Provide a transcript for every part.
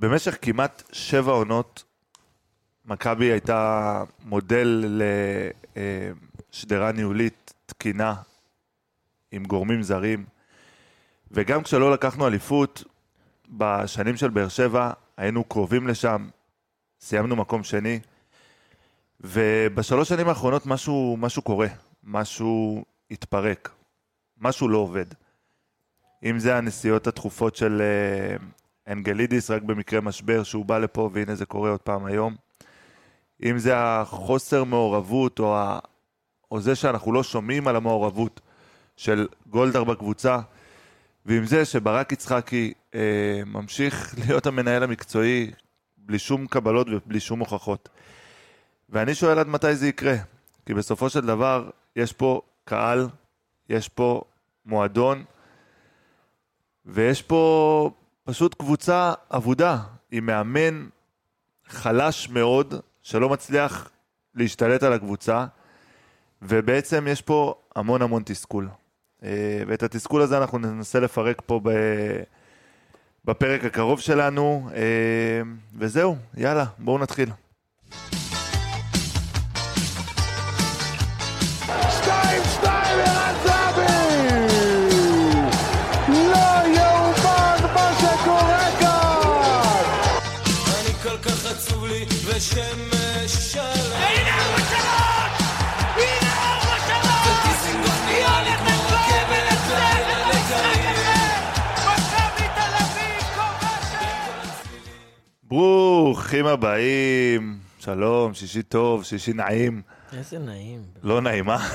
במשך כמעט שבע עונות, מכבי הייתה מודל לשדרה ניהולית תקינה עם גורמים זרים, וגם כשלא לקחנו אליפות, בשנים של באר שבע היינו קרובים לשם, סיימנו מקום שני, ובשלוש שנים האחרונות משהו, משהו קורה, משהו התפרק, משהו לא עובד. אם זה הנסיעות התכופות של uh, אנגלידיס, רק במקרה משבר, שהוא בא לפה, והנה זה קורה עוד פעם היום. אם זה החוסר מעורבות, או, ה... או זה שאנחנו לא שומעים על המעורבות של גולדהר בקבוצה, ועם זה שברק יצחקי אה, ממשיך להיות המנהל המקצועי בלי שום קבלות ובלי שום הוכחות. ואני שואל עד מתי זה יקרה, כי בסופו של דבר יש פה קהל, יש פה מועדון, ויש פה פשוט קבוצה אבודה, עם מאמן חלש מאוד, שלא מצליח להשתלט על הקבוצה, ובעצם יש פה המון המון תסכול. אה, ואת התסכול הזה אנחנו ננסה לפרק פה בפרק הקרוב שלנו, אה, וזהו, יאללה, בואו נתחיל. ברוכים הבאים, שלום, שישי טוב, שישי נעים. איזה נעים. לא נעים, אה?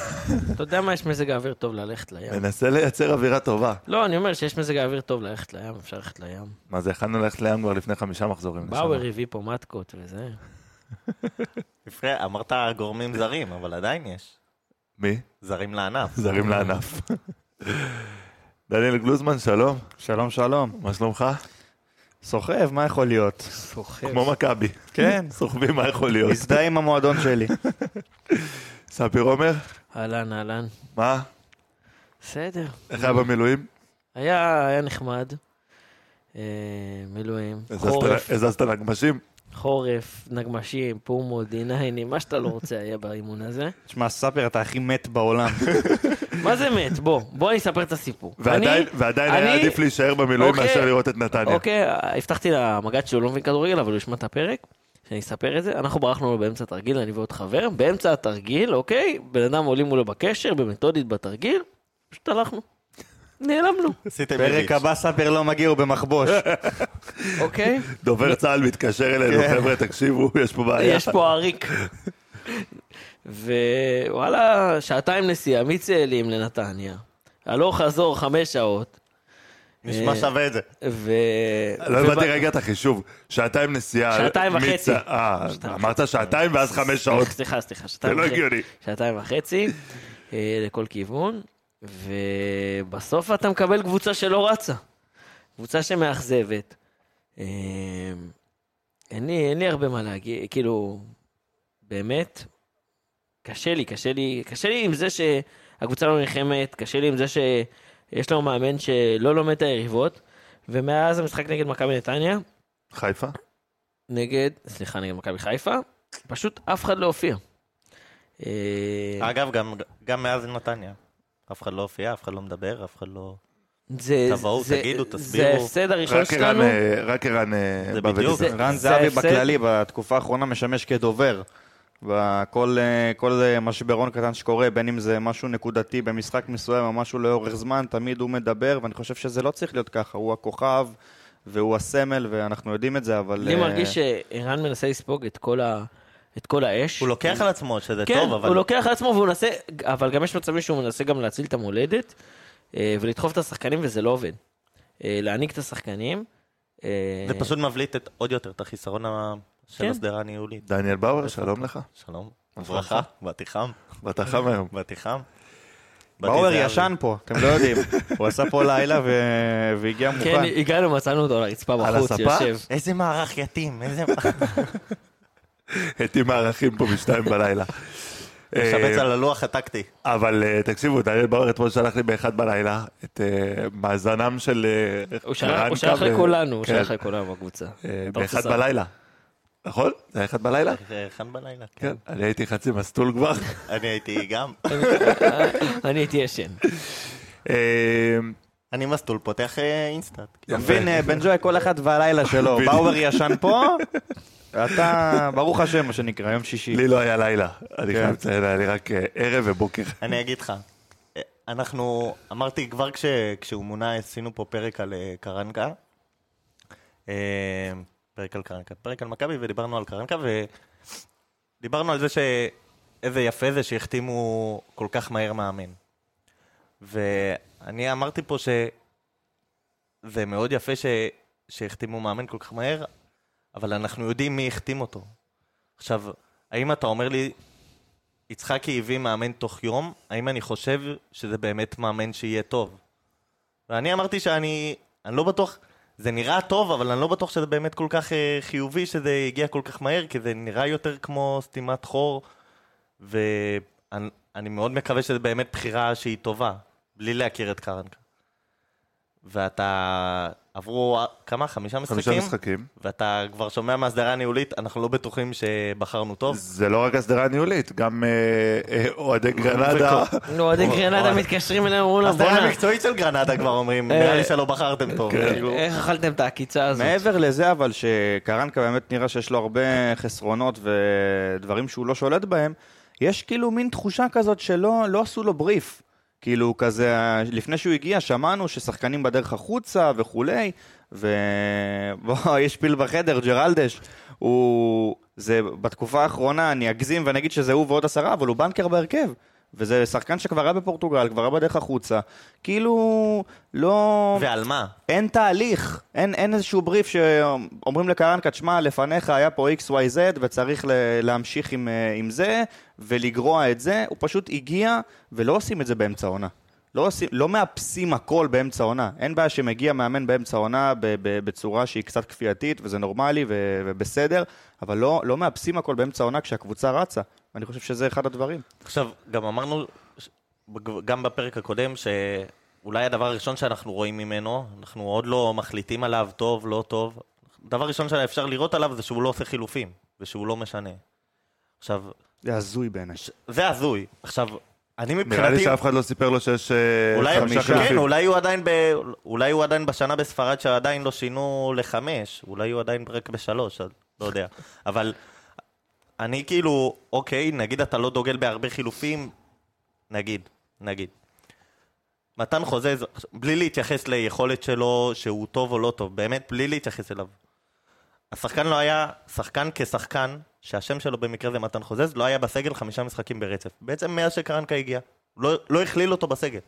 אתה יודע מה, יש מזג האוויר טוב ללכת לים. מנסה לייצר אווירה טובה. לא, אני אומר שיש מזג האוויר טוב ללכת לים, אפשר ללכת לים. מה זה, יכלנו ללכת לים כבר לפני חמישה מחזורים. באואר הביא פה מתקות וזה. אמרת גורמים זרים, אבל עדיין יש. מי? זרים לענף. זרים לענף. דניאל גלוזמן, שלום. שלום, שלום. מה שלומך? סוחב, מה יכול להיות? סוחב. כמו מכבי. כן. סוחבים, מה יכול להיות? מזדהה עם המועדון שלי. ספיר עומר? אהלן, אהלן. מה? בסדר. איך היה במילואים? היה, היה נחמד. אה, מילואים. חורף, הזזת נגמשים? חורף, נגמשים, פומות, דיניינים, מה שאתה לא רוצה היה באימון הזה. תשמע, ספיר, אתה הכי מת בעולם. מה זה מת? בוא, בוא אני אספר את הסיפור. ועדיין אני- ועדיין אני- היה עדיף להישאר במילואים אוקיי. מאשר לראות את נתניה. אוקיי, הבטחתי למג"ד שהוא לא מבין כדורגל, אבל הוא ישמע את הפרק, שאני אספר את זה. אנחנו ברחנו לו באמצע התרגיל, אני ועוד חבר, באמצע התרגיל, אוקיי? בן אדם עולים מולו בקשר, במתודית בתרגיל, פשוט הלכנו. נעלמנו, עשיתם פרק. הבא ספיר לא מגיע, הוא במחבוש. אוקיי? דובר צה"ל מתקשר אלינו, כן. חבר'ה, תקשיבו, יש פה בעיה. יש פה עריק. ווואלה, שעתיים נסיעה מצאלים לנתניה. הלוך חזור חמש שעות. נשמע אה, שווה את זה. ו... לא הבנתי רגע את החישוב. שעתיים נסיעה. שעתיים וחצי. אה, אמרת שעתיים ואז חמש שעות. סליחה, סליחה, זה שעתיים לא וחצי. הגיוני. שעתיים וחצי אה, לכל כיוון, ובסוף אתה מקבל קבוצה שלא רצה. קבוצה שמאכזבת. אה, אין לי, אין לי הרבה מה להגיד, כאילו, באמת, קשה לי, קשה לי, קשה לי עם זה שהקבוצה לא נלחמת, קשה לי עם זה שיש לנו מאמן שלא לומד את היריבות, ומאז המשחק נגד מכבי נתניה, חיפה? נגד, סליחה, נגד מכבי חיפה, פשוט אף אחד לא הופיע. אגב, גם- גם מאז נתניה. אף אחד לא הופיע, אף אחד לא מדבר, אף אחד לא... זה, תבואו, זה- תגידו, זה תסבירו. ההפסד הראשון שלנו. אה, רק ערן אה, זה בא בדיוק. ודיבר. רן זה זהבי. בכללי בתקופה האחרונה משמש כדובר. וכל אה, כל אה, משברון קטן שקורה, בין אם זה משהו נקודתי במשחק מסוים או משהו לאורך זמן, תמיד הוא מדבר, ואני חושב שזה לא צריך להיות ככה. הוא הכוכב והוא הסמל, ואנחנו יודעים את זה, אבל... לי אה, מרגיש שערן מנסה לספוג את כל, ה... את כל האש. הוא לוקח על עצמו שזה כן, טוב, אבל... הוא לוקח על עצמו והוא מנסה, אבל גם יש מצבים שהוא מנסה גם להציל את המולדת אה, ולדחוף את השחקנים וזה לא עובד. אה, להעניק את השחקנים. אה, זה פשוט מבליט את- עוד יותר את החיסרון של כן. השדרה הניהולית. דניאל באואר, שלום לך. שלום. ברכה, באתי חם, באת חם היום. באתי חם. באתי באואר. ישן פה, אתם לא יודעים. הוא עשה פה לילה ו- והגיע כן, מוכן. הגענו, מצאנו אותו על הרצפה בחוץ? יושב. איזה מערך יתים, איזה... הייתי מערכים פה בשתיים בלילה. משבץ על הלוח הטקטי. אבל אה, תקשיבו, דניאל באואר אתמול שלח לי באחד בלילה את אה, מאזנם של אה, הוא שלח- לכולנו, הוא כן, שלח לכולנו בקבוצה. אה, באחד? בלילה. נכון? זה היה אחד בלילה? זה אחד בלילה, כן. כן. אני הייתי חצי מסטול כבר. אני הייתי גם. אני הייתי ישן. אה, אני מסטול, פותח אה, InStat. אתה מבין, אה, בן ג'וי, כל אחד והלילה שלו. באובר ישן פה, אתה, ברוך השם, מה שנקרא, יום שישי. לי לא היה לילה. אני כן. חייב לציין, היה לי רק אה, ערב ובוקר. אני אגיד לך, אה, אנחנו, אמרתי כבר כש, כשהוא מונה, עשינו פה פרק על אה, קרנקה. פרק על קרנקה, פרק על מכבי, ודיברנו על קרנקה, ודיברנו על זה שאיזה יפה זה שהחתימו כל כך מהר מאמן. ואני אמרתי פה שזה מאוד יפה ש... שהחתימו מאמן כל כך מהר, אבל אנחנו יודעים מי החתים אותו. עכשיו, האם אתה אומר לי, יצחקי הביא מאמן תוך יום, האם אני חושב שזה באמת מאמן שיהיה טוב? ואני אמרתי שאני אני לא בטוח, זה נראה טוב, אבל אני לא בטוח שזה באמת כל כך אה, חיובי שזה הגיע כל כך מהר, כי זה נראה יותר כמו סתימת חור, ואני אני מאוד מקווה שזה באמת בחירה שהיא טובה, בלי להכיר את קרנקה. ואתה... עברו אה, כמה? חמישה משחקים? חמישה משחקים. ואתה כבר שומע מהסדרה הניהולית, אנחנו לא בטוחים שבחרנו טוב. זה לא רק הסדרה ניהולית, גם אה, אה, אוהדי גרנדה. נו, אוהדי גרנדה מתקשרים אלינו, אומרים להם, הסדרה המקצועית של גרנדה כבר אומרים, אה, נראה לי שלא בחרתם טוב. כן. כאילו. איך אכלתם את העקיצה הזאת? מעבר לזה, אבל שקרנקה באמת נראה שיש לו הרבה חסרונות ודברים שהוא לא שולט בהם, יש כאילו מין תחושה כזאת שלא לא עשו לו בריף. כאילו כזה, לפני שהוא הגיע שמענו ששחקנים בדרך החוצה וכולי, ובוא, יש פיל בחדר, ג'רלדש, הוא... זה בתקופה האחרונה, אני אגזים ואני אגיד שזה הוא ועוד עשרה, אבל הוא בנקר בהרכב. וזה שחקן שכבר היה בפורטוגל, כבר היה בדרך החוצה. כאילו, לא... ועל מה? אין תהליך, אין, אין איזשהו בריף שאומרים לקרנקה, תשמע, לפניך היה פה XYZ וצריך ל- להמשיך עם, אה, עם זה ולגרוע את זה, הוא פשוט הגיע ולא עושים את זה באמצע העונה. לא, עושים, לא מאפסים הכל באמצע העונה. אין בעיה שמגיע מאמן באמצע העונה בצורה שהיא קצת כפייתית וזה נורמלי ובסדר, אבל לא, לא מאפסים הכל באמצע העונה כשהקבוצה רצה. ואני חושב שזה אחד הדברים. עכשיו, גם אמרנו, גם בפרק הקודם, שאולי הדבר הראשון שאנחנו רואים ממנו, אנחנו עוד לא מחליטים עליו טוב, לא טוב. דבר ראשון שאפשר לראות עליו זה שהוא לא עושה חילופים, ושהוא לא משנה. עכשיו, זה הזוי בעיניי. ש- זה הזוי. עכשיו, אני נראה לי מבחינתי... שאף אחד לא סיפר לו שיש אה, אולי, חמישה כן, חילופים. אולי הוא עדיין ב... אולי הוא עדיין בשנה בספרד שעדיין לא שינו לחמש, אולי הוא עדיין רק בשלוש, אז לא יודע. אבל אני כאילו, אוקיי, נגיד אתה לא דוגל בהרבה חילופים, נגיד, נגיד. מתן חוזז, בלי להתייחס ליכולת שלו, שהוא טוב או לא טוב, באמת, בלי להתייחס אליו. השחקן לא היה, שחקן כשחקן, שהשם שלו במקרה זה מתן חוזז, לא היה בסגל חמישה משחקים ברצף. בעצם מאז שקרנקה הגיע. לא, לא הכליל אותו בסגל.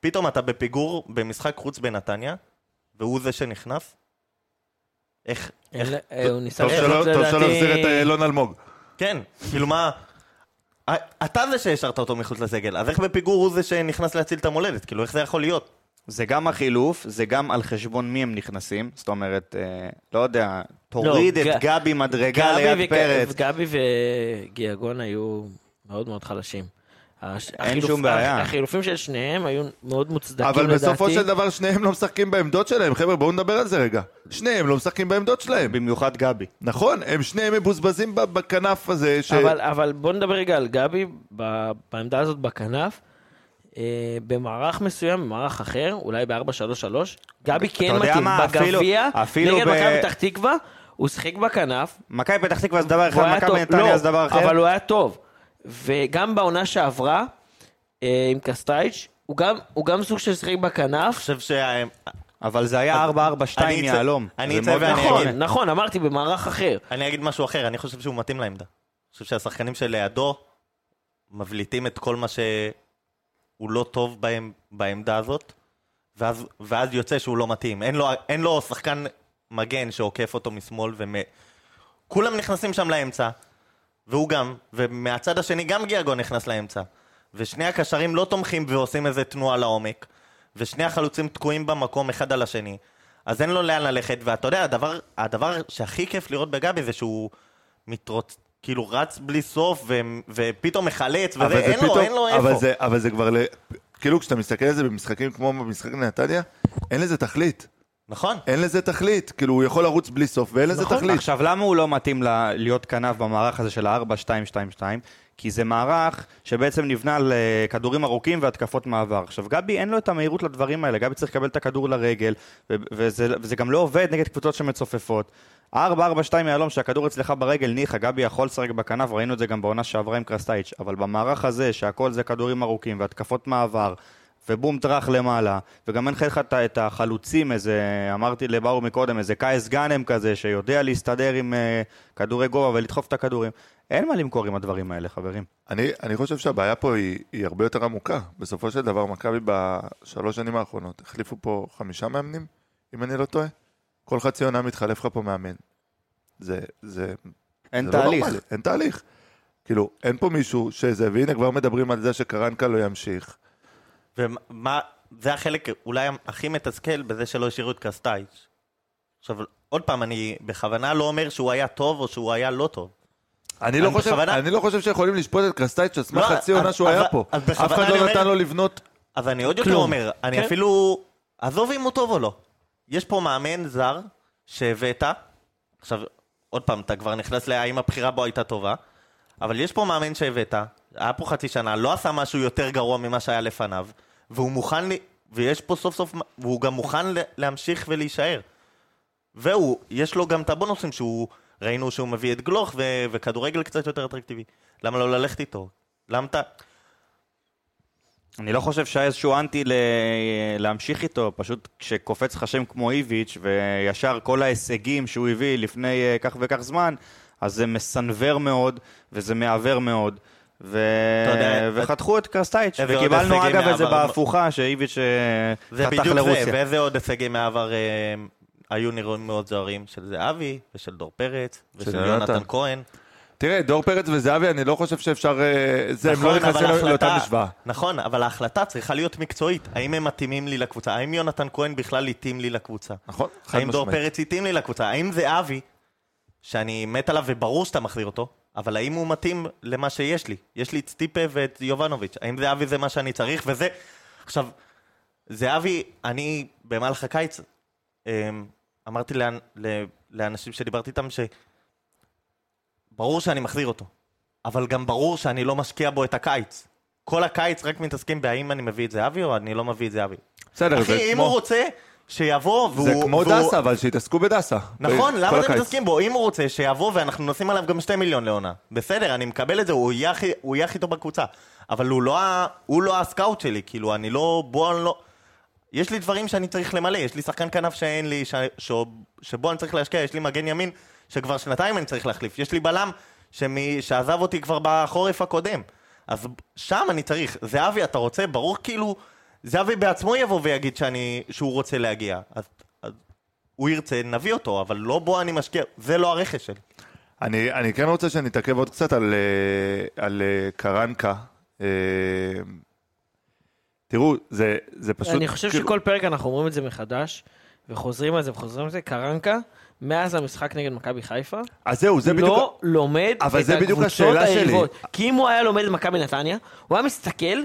פתאום אתה בפיגור במשחק חוץ בנתניה, והוא זה שנכנס. איך, איך, אה, הוא ניסה טוב שלא החזיר את אה, אלון אלמוג. כן, כאילו מה... א- אתה זה שהשארת אותו מחוץ לסגל, אז איך בפיגור הוא זה שנכנס להציל את המולדת? כאילו, איך זה יכול להיות? זה גם החילוף, זה גם על חשבון מי הם נכנסים. זאת אומרת, אה, לא יודע, תוריד לא, את ג- גבי מדרגה גבי ליד וג- פרץ. גבי וגיאגון היו מאוד מאוד חלשים. הש- אין החילופ- שום בעיה. החילופים של שניהם היו מאוד מוצדקים אבל לדעתי. בסופו של דבר שניהם לא משחקים בעמדות שלהם. חבר'ה, בואו נדבר על זה רגע. שניהם לא משחקים בעמדות שלהם. במיוחד גבי. נכון, הם שניהם מבוזבזים בכנף הזה. ש- אבל, אבל בוא נדבר רגע על גבי, ב- בעמדה הזאת בכנף. אה, במערך מסוים, במערך אחר, אולי ב-4-3-3, גבי כן מתאים. בגביע, נגד מכבי פתח תקווה, הוא שיחק בכנף, מכבי פתח תקווה זה דבר אחד, מכבי. נתניה לא, זה דבר אחר. אבל הוא היה טוב. וגם בעונה שעברה, אה, עם קסטייץ', הוא גם, הוא גם סוג של שיחק אני חושב שה... אבל זה היה 4-4-2 אני אצא- יהלום. אני זה אצא מאוד ואני נכון. אגיד- נכון, אמרתי במערך אחר. אני אגיד משהו אחר, אני חושב שהוא מתאים לעמדה. אני חושב שהשחקנים שלידו מבליטים את כל מה שהוא לא טוב בהם, בעמדה הזאת, ואז, ואז יוצא שהוא לא מתאים. אין לו, אין לו שחקן מגן שעוקף אותו משמאל, ומ... כולם נכנסים שם לאמצע, והוא גם, ומהצד השני גם גיאגון נכנס לאמצע. ושני הקשרים לא תומכים ועושים איזה תנועה לעומק, ושני החלוצים תקועים במקום אחד על השני. אז אין לו לאן ללכת, ואתה יודע, הדבר, הדבר שהכי כיף לראות בגבי זה שהוא מתרוץ... כאילו רץ בלי סוף ו- ופתאום מחלץ, אבל וזה, זה אין לו, פתאום- אין לו אבל איפה. זה, אבל זה כבר, ל... כאילו כשאתה מסתכל על זה במשחקים כמו במשחק נתניה, אין לזה תכלית. נכון. אין לזה תכלית. כאילו, הוא יכול לרוץ בלי סוף, ואין לזה נכון. תכלית. עכשיו, למה הוא לא מתאים ל- להיות כנף במערך הזה של ה-4-2-2-2? כי זה מערך שבעצם נבנה על אה, כדורים ארוכים והתקפות מעבר. עכשיו, גבי אין לו את המהירות לדברים האלה, גבי צריך לקבל את הכדור לרגל, ו- וזה, וזה גם לא עובד נגד קבוצות שמצופפות. 4-4-2 יהלום, שהכדור אצלך ברגל, ניחא, גבי יכול לשחק בכנף, ראינו את זה גם בעונה שעברה עם קרסטייץ', אבל במערך הזה, שהכל זה כדורים ארוכים והתקפות מעבר, ובום טראח למעלה, וגם אין לך את- החלוצים, איזה, אמרתי לבאור מקודם, איזה קייס גאנם כזה, שיודע להסתדר עם uh, כדורי גובה ולדחוף את הכדורים. אין מה למכור עם הדברים האלה, חברים. אני, אני חושב שהבעיה פה היא, היא הרבה יותר עמוקה. בסופו של דבר, מכבי בשלוש שנים האחרונות החליפו פה חמישה מאמנים, אם אני לא טועה. כל חצי עונה מתחלף לך פה מאמן. זה, זה, אין זה לא תהליך. נורמלי, אין תהליך. כאילו, אין פה מישהו שזה, והנה כבר מדברים על זה שקרנקה לא ימשיך. ומה, זה החלק אולי הכי מתסכל בזה שלא השאירו את קרסטייץ'. עכשיו, עוד פעם, אני בכוונה לא אומר שהוא היה טוב או שהוא היה לא טוב. אני לא, חושב, בכוונה- אני לא חושב שיכולים לשפוט את קרסטייץ' על סמך לא, חצי עונה שהוא אז- היה פה. אז אף אחד לא אומר- נתן לו לבנות... אז אני עוד יותר. אומר, אני כן. אפילו... עזוב אם הוא טוב או לא. יש פה מאמן זר שהבאת, עכשיו, עוד פעם, אתה כבר נכנס להאם הבחירה בו הייתה טובה, אבל יש פה מאמן שהבאת, היה פה חצי שנה, לא עשה משהו יותר גרוע ממה שהיה לפניו, והוא מוכן, לי- ויש פה סוף סוף, והוא גם מוכן להמשיך ולהישאר. והוא, יש לו גם את הבונוסים שהוא, ראינו שהוא מביא את גלוך ו- וכדורגל קצת יותר אטרקטיבי. למה לא ללכת איתו? למה אתה... אני לא חושב שהיה איזשהו אנטי ל... להמשיך איתו, פשוט כשקופץ לך שם כמו איביץ' וישר כל ההישגים שהוא הביא לפני אה, כך וכך זמן, אז זה מסנוור מאוד וזה מעוור מאוד. ו... יודע, וחתכו את קרסטייץ', וקיבלנו אגב את זה? בהפוכה, שאיביץ' אה, זה חתך בדיוק לרוסיה. זה, ואיזה עוד הישגים מהעבר אה, היו נראים מאוד זוהרים, של זהבי, ושל דור פרץ, ושל של יונתן יונתן. כהן. תראה, דור פרץ וזהבי, אני לא חושב שאפשר... אה, זה, הם לא נכון, נכנסים אבל לאותה ההחלטה- משוואה. נכון, אבל ההחלטה צריכה להיות מקצועית. האם הם מתאימים לי לקבוצה? האם יונתן כהן בכלל התאים לי לקבוצה? נכון? חד האם דור משמעית. פרץ התאים לי לקבוצה? האם זהבי, שאני מת עליו וברור שאתה מחזיר אותו, אבל האם הוא מתאים למה שיש לי? יש לי את סטיפה ואת יובנוביץ'. האם זהבי זה מה שאני צריך? וזה... עכשיו, זהבי, אני במהלך הקיץ אמ, אמרתי לאן, ל- לאנשים שדיברתי איתם שברור שאני מחזיר אותו, אבל גם ברור שאני לא משקיע בו את הקיץ. כל הקיץ רק מתעסקים בהאם אני מביא את זהבי או אני לא מביא את זהבי. בסדר, זה אחי, אם כמו... הוא רוצה, שיבוא והוא... זה כמו והוא- דסה, אבל שיתעסקו בדסה. נכון, כל למה אתם. מתעסקים בו? אם הוא רוצה, שיבוא ואנחנו נשים עליו גם שתי מיליון לעונה. בסדר, אני מקבל את זה, הוא יהיה הכי- הכי טוב בקבוצה. אבל הוא לא הוא לא הסקאוט שלי, כאילו, אני לא... בוא, אני לא... יש לי דברים שאני צריך למלא, יש לי שחקן כנף שאין לי, ש... ש... שבו אני צריך להשקיע, יש לי מגן ימין שכבר שנתיים אני צריך להחליף, יש לי בלם שמ... שעזב אותי כבר בחורף הקודם. אז שם אני צריך. זהבי, אתה רוצה? ברור כאילו... זהבי בעצמו יבוא ויגיד שאני, שהוא רוצה להגיע. אז, אז הוא ירצה, נביא אותו, אבל לא בו אני משקיע, זה לא הרכש שלי. אני, אני כן רוצה שנתעכב עוד קצת על, אה, על אה, קרנקה. אה, תראו, זה, זה פשוט... אני חושב כאילו- שכל פרק אנחנו אומרים את זה מחדש, וחוזרים על זה וחוזרים על זה. קרנקה, מאז המשחק נגד מכבי חיפה, אז זהו, זה בדיוק... לא לומד אבל את זה בדיוק הקבוצות השאלה שלי. היריבות. כי אם הוא היה לומד את מכבי נתניה, הוא היה מסתכל,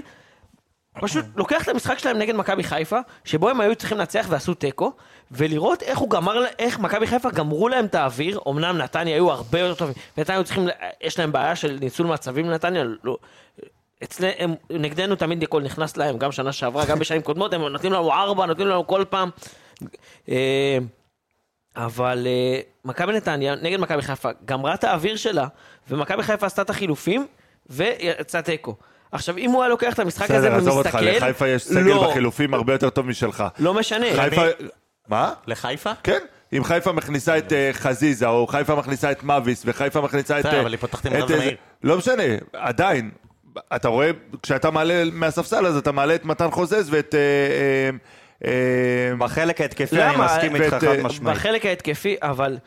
פשוט לוקח את המשחק שלהם נגד מכבי חיפה, שבו הם היו צריכים לנצח ועשו תיקו, ולראות איך איך מכבי חיפה גמרו להם את האוויר, אמנם נתניה היו הרבה יותר טובים, נתניה היו צריכים, יש להם בעיה של ניצול מצבים לנתניה, לא, אצלם, נגדנו תמיד הכל נכנס להם, גם שנה שעברה, גם בשנים קודמות, הם נותנים לנו ארבע, נותנים לנו כל פעם. אה, אבל אה, מכבי נתניה, נגד מכבי חיפה, גמרה את האוויר שלה, ומכבי חיפה עשתה את החילופים, ויצא תיקו. עכשיו, אם הוא היה לוקח את המשחק הזה בסדר, עזוב אותך, ומסתכל... לחיפה יש סגל לא, בחילופים הרבה יותר טוב משלך. לא משנה. חיפה... מה? לחיפה? כן. אם חיפה מכניסה את אה, חזיזה, או חיפה מכניסה את מאביס, וחיפה מכניסה את... בסדר, אה, אבל היא פותחת עם רז מאיר. לא משנה, עדיין. אתה רואה, כשאתה מעלה מהספסל, אז אתה מעלה את מתן חוזז ואת... אה, בחלק ההתקפי אני למה? מסכים איתך חד משמעית. בחלק ההתקפי, אבל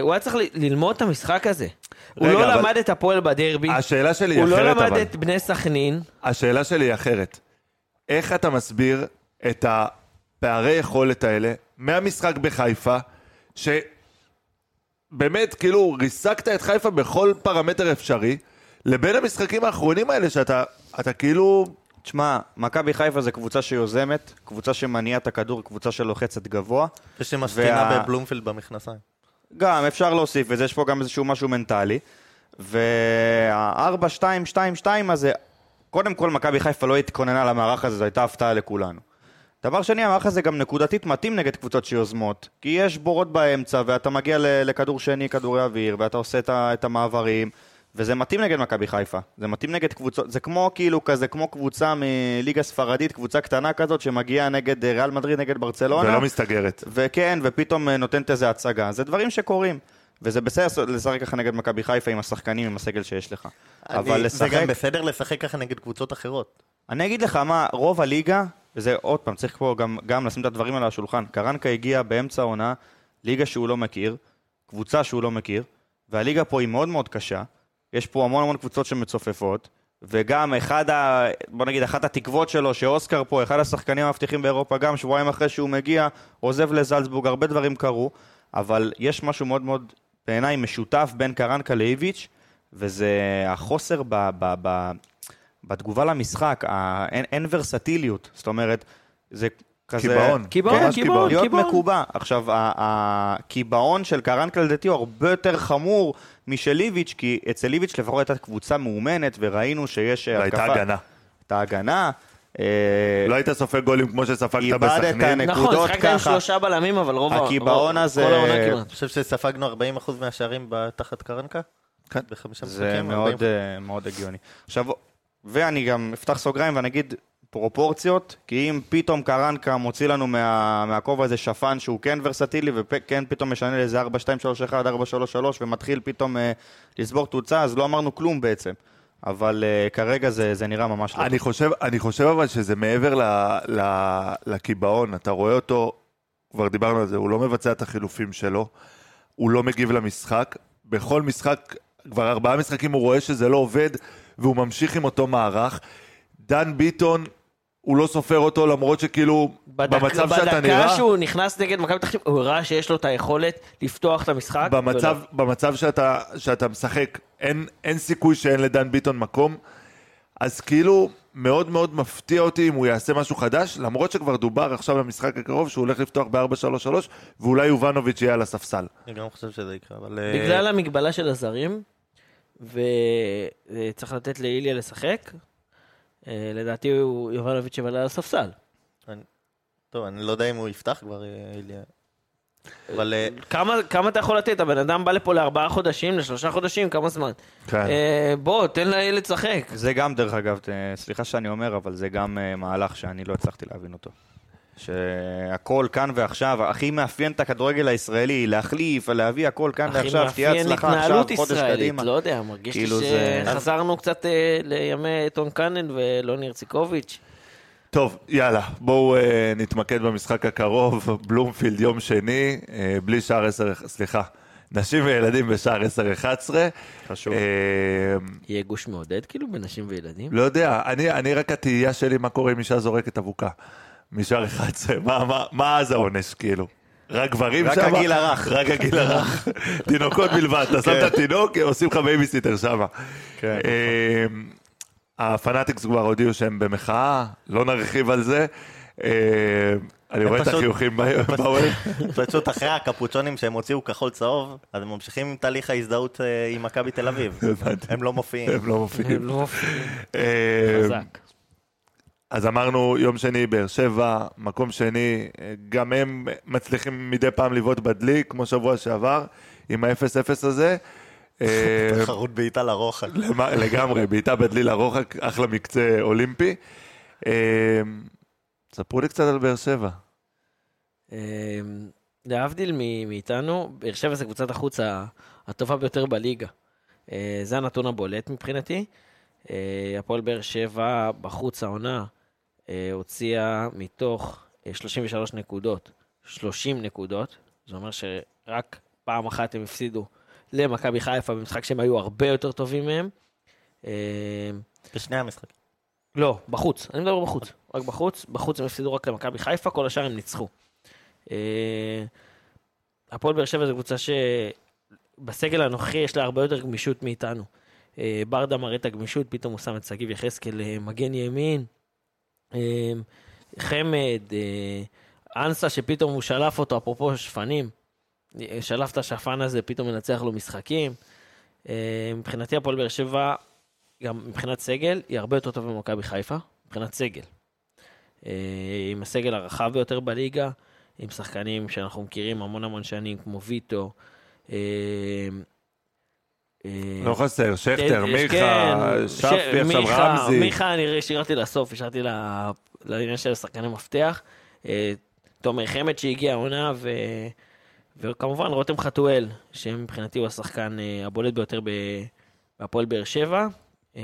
הוא היה צריך ללמוד את המשחק הזה. הוא לא אבל- למד את הפועל בדרבי, השאלה שלי היא הוא לא אחרת, למד אבל. את בני סכנין. השאלה שלי היא אחרת. איך אתה מסביר את הפערי יכולת האלה מהמשחק בחיפה, ש... באמת, כאילו, ריסקת את חיפה בכל פרמטר אפשרי, לבין המשחקים האחרונים האלה, שאתה אתה כאילו... תשמע, מכבי חיפה זה קבוצה שיוזמת, קבוצה שמניעה את הכדור, קבוצה שלוחצת גבוה. ושמשתינה וה- בבלומפילד במכנסיים. גם, אפשר להוסיף את זה, יש פה גם איזשהו משהו מנטלי. וה-4-2-2-2 הזה, קודם כל מכבי חיפה לא התכוננה למערך הזה, זו הייתה הפתעה לכולנו. דבר שני, המערך הזה גם נקודתית מתאים נגד קבוצות שיוזמות, כי יש בורות באמצע, ואתה מגיע לכדור שני, כדורי אוויר, ואתה עושה את המעברים, וזה מתאים נגד מכבי חיפה. זה מתאים נגד קבוצות, זה כמו כאילו כזה, כמו קבוצה מליגה ספרדית, קבוצה קטנה כזאת, שמגיעה נגד אה, ריאל מדריד, נגד ברצלונה. ולא מסתגרת. וכן, ופתאום אה, נותנת איזה הצגה. זה דברים שקורים. וזה בסדר לשחק ככה נגד מכבי חיפה עם השחקנים, עם הסגל שיש לך. אבל אני- זה לשחק... גם בסדר לשחק ככה נגד קבוצות אחרות. אני אגיד לך מה, רוב הליגה, וזה עוד פעם, צריך פה גם, גם לשים את הדברים על השולחן. קרנקה הגיע באמצע העונה, ליגה שהוא לא מכיר, קבוצה שהוא לא מכיר, והליגה פה היא מאוד מאוד קשה. יש פה המון המון קבוצות שמצופפות, וגם אחד ה... בוא נגיד, אחת התקוות שלו, שאוסקר פה, אחד השחקנים המבטיחים באירופה, גם שבועיים אחרי שהוא מגיע, עוזב לזלצבורג, הרבה דברים קרו, אבל יש משהו מאוד מאוד, בעיניי, משותף בין קרנקה לאיביץ', וזה החוסר ב... ב, ב בתגובה למשחק, ה- אין, אין ורסטיליות, זאת אומרת, זה כזה... קיבעון. קיבעון, ממש קיבעון, להיות קיבעון. מקובע. עכשיו, הקיבעון של קרנקה לדעתי הוא הרבה יותר חמור משל איביץ', כי אצל איביץ' לפחות הייתה קבוצה מאומנת, וראינו שיש והייתה הגנה. הייתה הגנה. אה, לא היית סופג גולים כמו שספגת איבדת בסכנין. נקודות נכון, שחקת עם ככה. שלושה בלמים, אבל רוב הקיבעון הזה- כל העונה אני כמעט. חושב שספגנו 40% מהשערים תחת קרנקה? כן. בחמישה זה משחקים? מאוד, 40. אה, מאוד הגיוני. עכשיו, ואני גם אפתח סוגריים ואני אגיד פרופורציות, כי אם פתאום קרנקה מוציא לנו מה, מהכובע איזה שפן שהוא כן ורסטילי, וכן פתאום משנה לאיזה 4, 2, 3, 1, 4, 3, 3, ומתחיל פתאום אה, לסבור תאוצה, אז לא אמרנו כלום בעצם. אבל אה, כרגע זה, זה נראה ממש לא אני חושב, אני חושב אבל שזה מעבר לקיבעון, אתה רואה אותו, כבר דיברנו על זה, הוא לא מבצע את החילופים שלו, הוא לא מגיב למשחק, בכל משחק, כבר ארבעה משחקים הוא רואה שזה לא עובד, והוא ממשיך עם אותו מערך. דן ביטון, הוא לא סופר אותו, למרות שכאילו, בדק- במצב שאתה בדקה נראה... שהוא נכנס נגד מכבי פתח תקווה, הוא הראה שיש לו את היכולת לפתוח את המשחק. במצב, ולא. במצב שאתה, שאתה משחק, אין, אין סיכוי שאין לדן ביטון מקום, אז כאילו מאוד מאוד מפתיע אותי אם הוא יעשה משהו חדש, למרות שכבר דובר עכשיו במשחק הקרוב שהוא הולך לפתוח ב-4-3-3, ואולי יובנוביץ' יהיה על הספסל. אני גם חושב שזה יקרה, אבל... אה, בגלל המגבלה של הזרים, וצריך לתת לאיליה לשחק, אה, לדעתי הוא- יובנוביץ' יבלה על הספסל. טוב, אני לא יודע אם הוא יפתח כבר, אה, איליה. אבל אה, כמה, כמה אתה יכול לתת? הבן אדם בא לפה לארבעה חודשים, לשלושה חודשים, כמה זמן? כן. אה, בוא, תן לילד לשחק. זה גם, דרך אגב, סליחה שאני אומר, אבל זה גם אה, מהלך שאני לא הצלחתי להבין אותו. שהכל כאן ועכשיו, הכי מאפיין את הכדורגל הישראלי, להחליף, להביא הכל כאן ועכשיו, שתהיה מאפיין הצלחה עכשיו, התנהלות חודש ישראלית, קדימה. לא יודע, מרגיש לי כאילו זה- שחזרנו קצת אה, לימי טון קאנן ולא נרציקוביץ'. טוב, יאללה, בואו אה, נתמקד במשחק הקרוב, בלומפילד יום שני, אה, בלי שער 10, סליחה, נשים וילדים בשער 10-11. חשוב. אה, יהיה גוש מעודד כאילו בנשים וילדים? לא יודע, אני, אני רק התהייה שלי מה קורה אם אישה זורקת אבוקה משער 11, מה, מה, מה אז העונש כאילו? רק גברים רק שם? הגיל הרך. רק הגיל הרך. תינוקות בלבד, אתה שם את התינוק, עושים לך בייביסיטר שם. כן. הפנאטיקס כבר הודיעו שהם במחאה, לא נרחיב על זה. אה, אני רואה את החיוכים באוהל. פשוט אחרי הקפוצ'ונים שהם הוציאו כחול צהוב, אז הם ממשיכים עם תהליך ההזדהות אה, עם מכבי תל אביב. הם לא מופיעים. הם לא מופיעים. הם לא מופיעים. אה, חזק. אז אמרנו יום שני באר שבע, מקום שני, אה, גם הם מצליחים מדי פעם לבעוט בדלי, כמו שבוע שעבר, עם ה-0-0 הזה. אה, תחרות בעיטה לרוחק. לגמרי, בעיטה בדלי לרוחק, אחלה מקצה אולימפי. אה, ספרו לי קצת על באר שבע. אמ, להבדיל מאיתנו, באר שבע זה קבוצת החוץ הטובה ביותר בליגה. אה, זה הנתון הבולט מבחינתי. אה, הפועל באר שבע בחוץ העונה אה, הוציאה מתוך אה, 33 נקודות, 30 נקודות. זה אומר שרק פעם אחת הם הפסידו למכבי חיפה במשחק שהם היו הרבה יותר טובים מהם. אה, בשני המשחקים. לא, בחוץ, אני מדבר בחוץ, רק בחוץ, בחוץ הם הפסידו רק למכבי חיפה, כל השאר הם ניצחו. אה, הפועל באר שבע זו קבוצה בסגל הנוכחי יש לה הרבה יותר גמישות מאיתנו. אה, ברדה מראה את הגמישות, פתאום הוא שם את שגיב יחזקאל אה, מגן ימין. אה, חמד, אה, אנסה שפתאום הוא שלף אותו, אפרופו שפנים. אה, שלף את השפן הזה, פתאום מנצח לו משחקים. אה, מבחינתי הפועל באר שבע, גם מבחינת סגל, היא הרבה יותר טובה ממכבי חיפה, מבחינת סגל. אה, עם הסגל הרחב ביותר בליגה, עם שחקנים שאנחנו מכירים המון המון שנים, כמו ויטו. אה, אה, לא חסר, שכטר, כן, מיכה, כן, שפי, עכשיו רמזי. מיכה אני השארתי לסוף, השארתי לעניין של שחקני מפתח. אה, תומר חמד שהגיע העונה, ו... וכמובן רותם חתואל, שמבחינתי הוא השחקן אה, הבולט ביותר ב... בהפועל באר שבע, אה,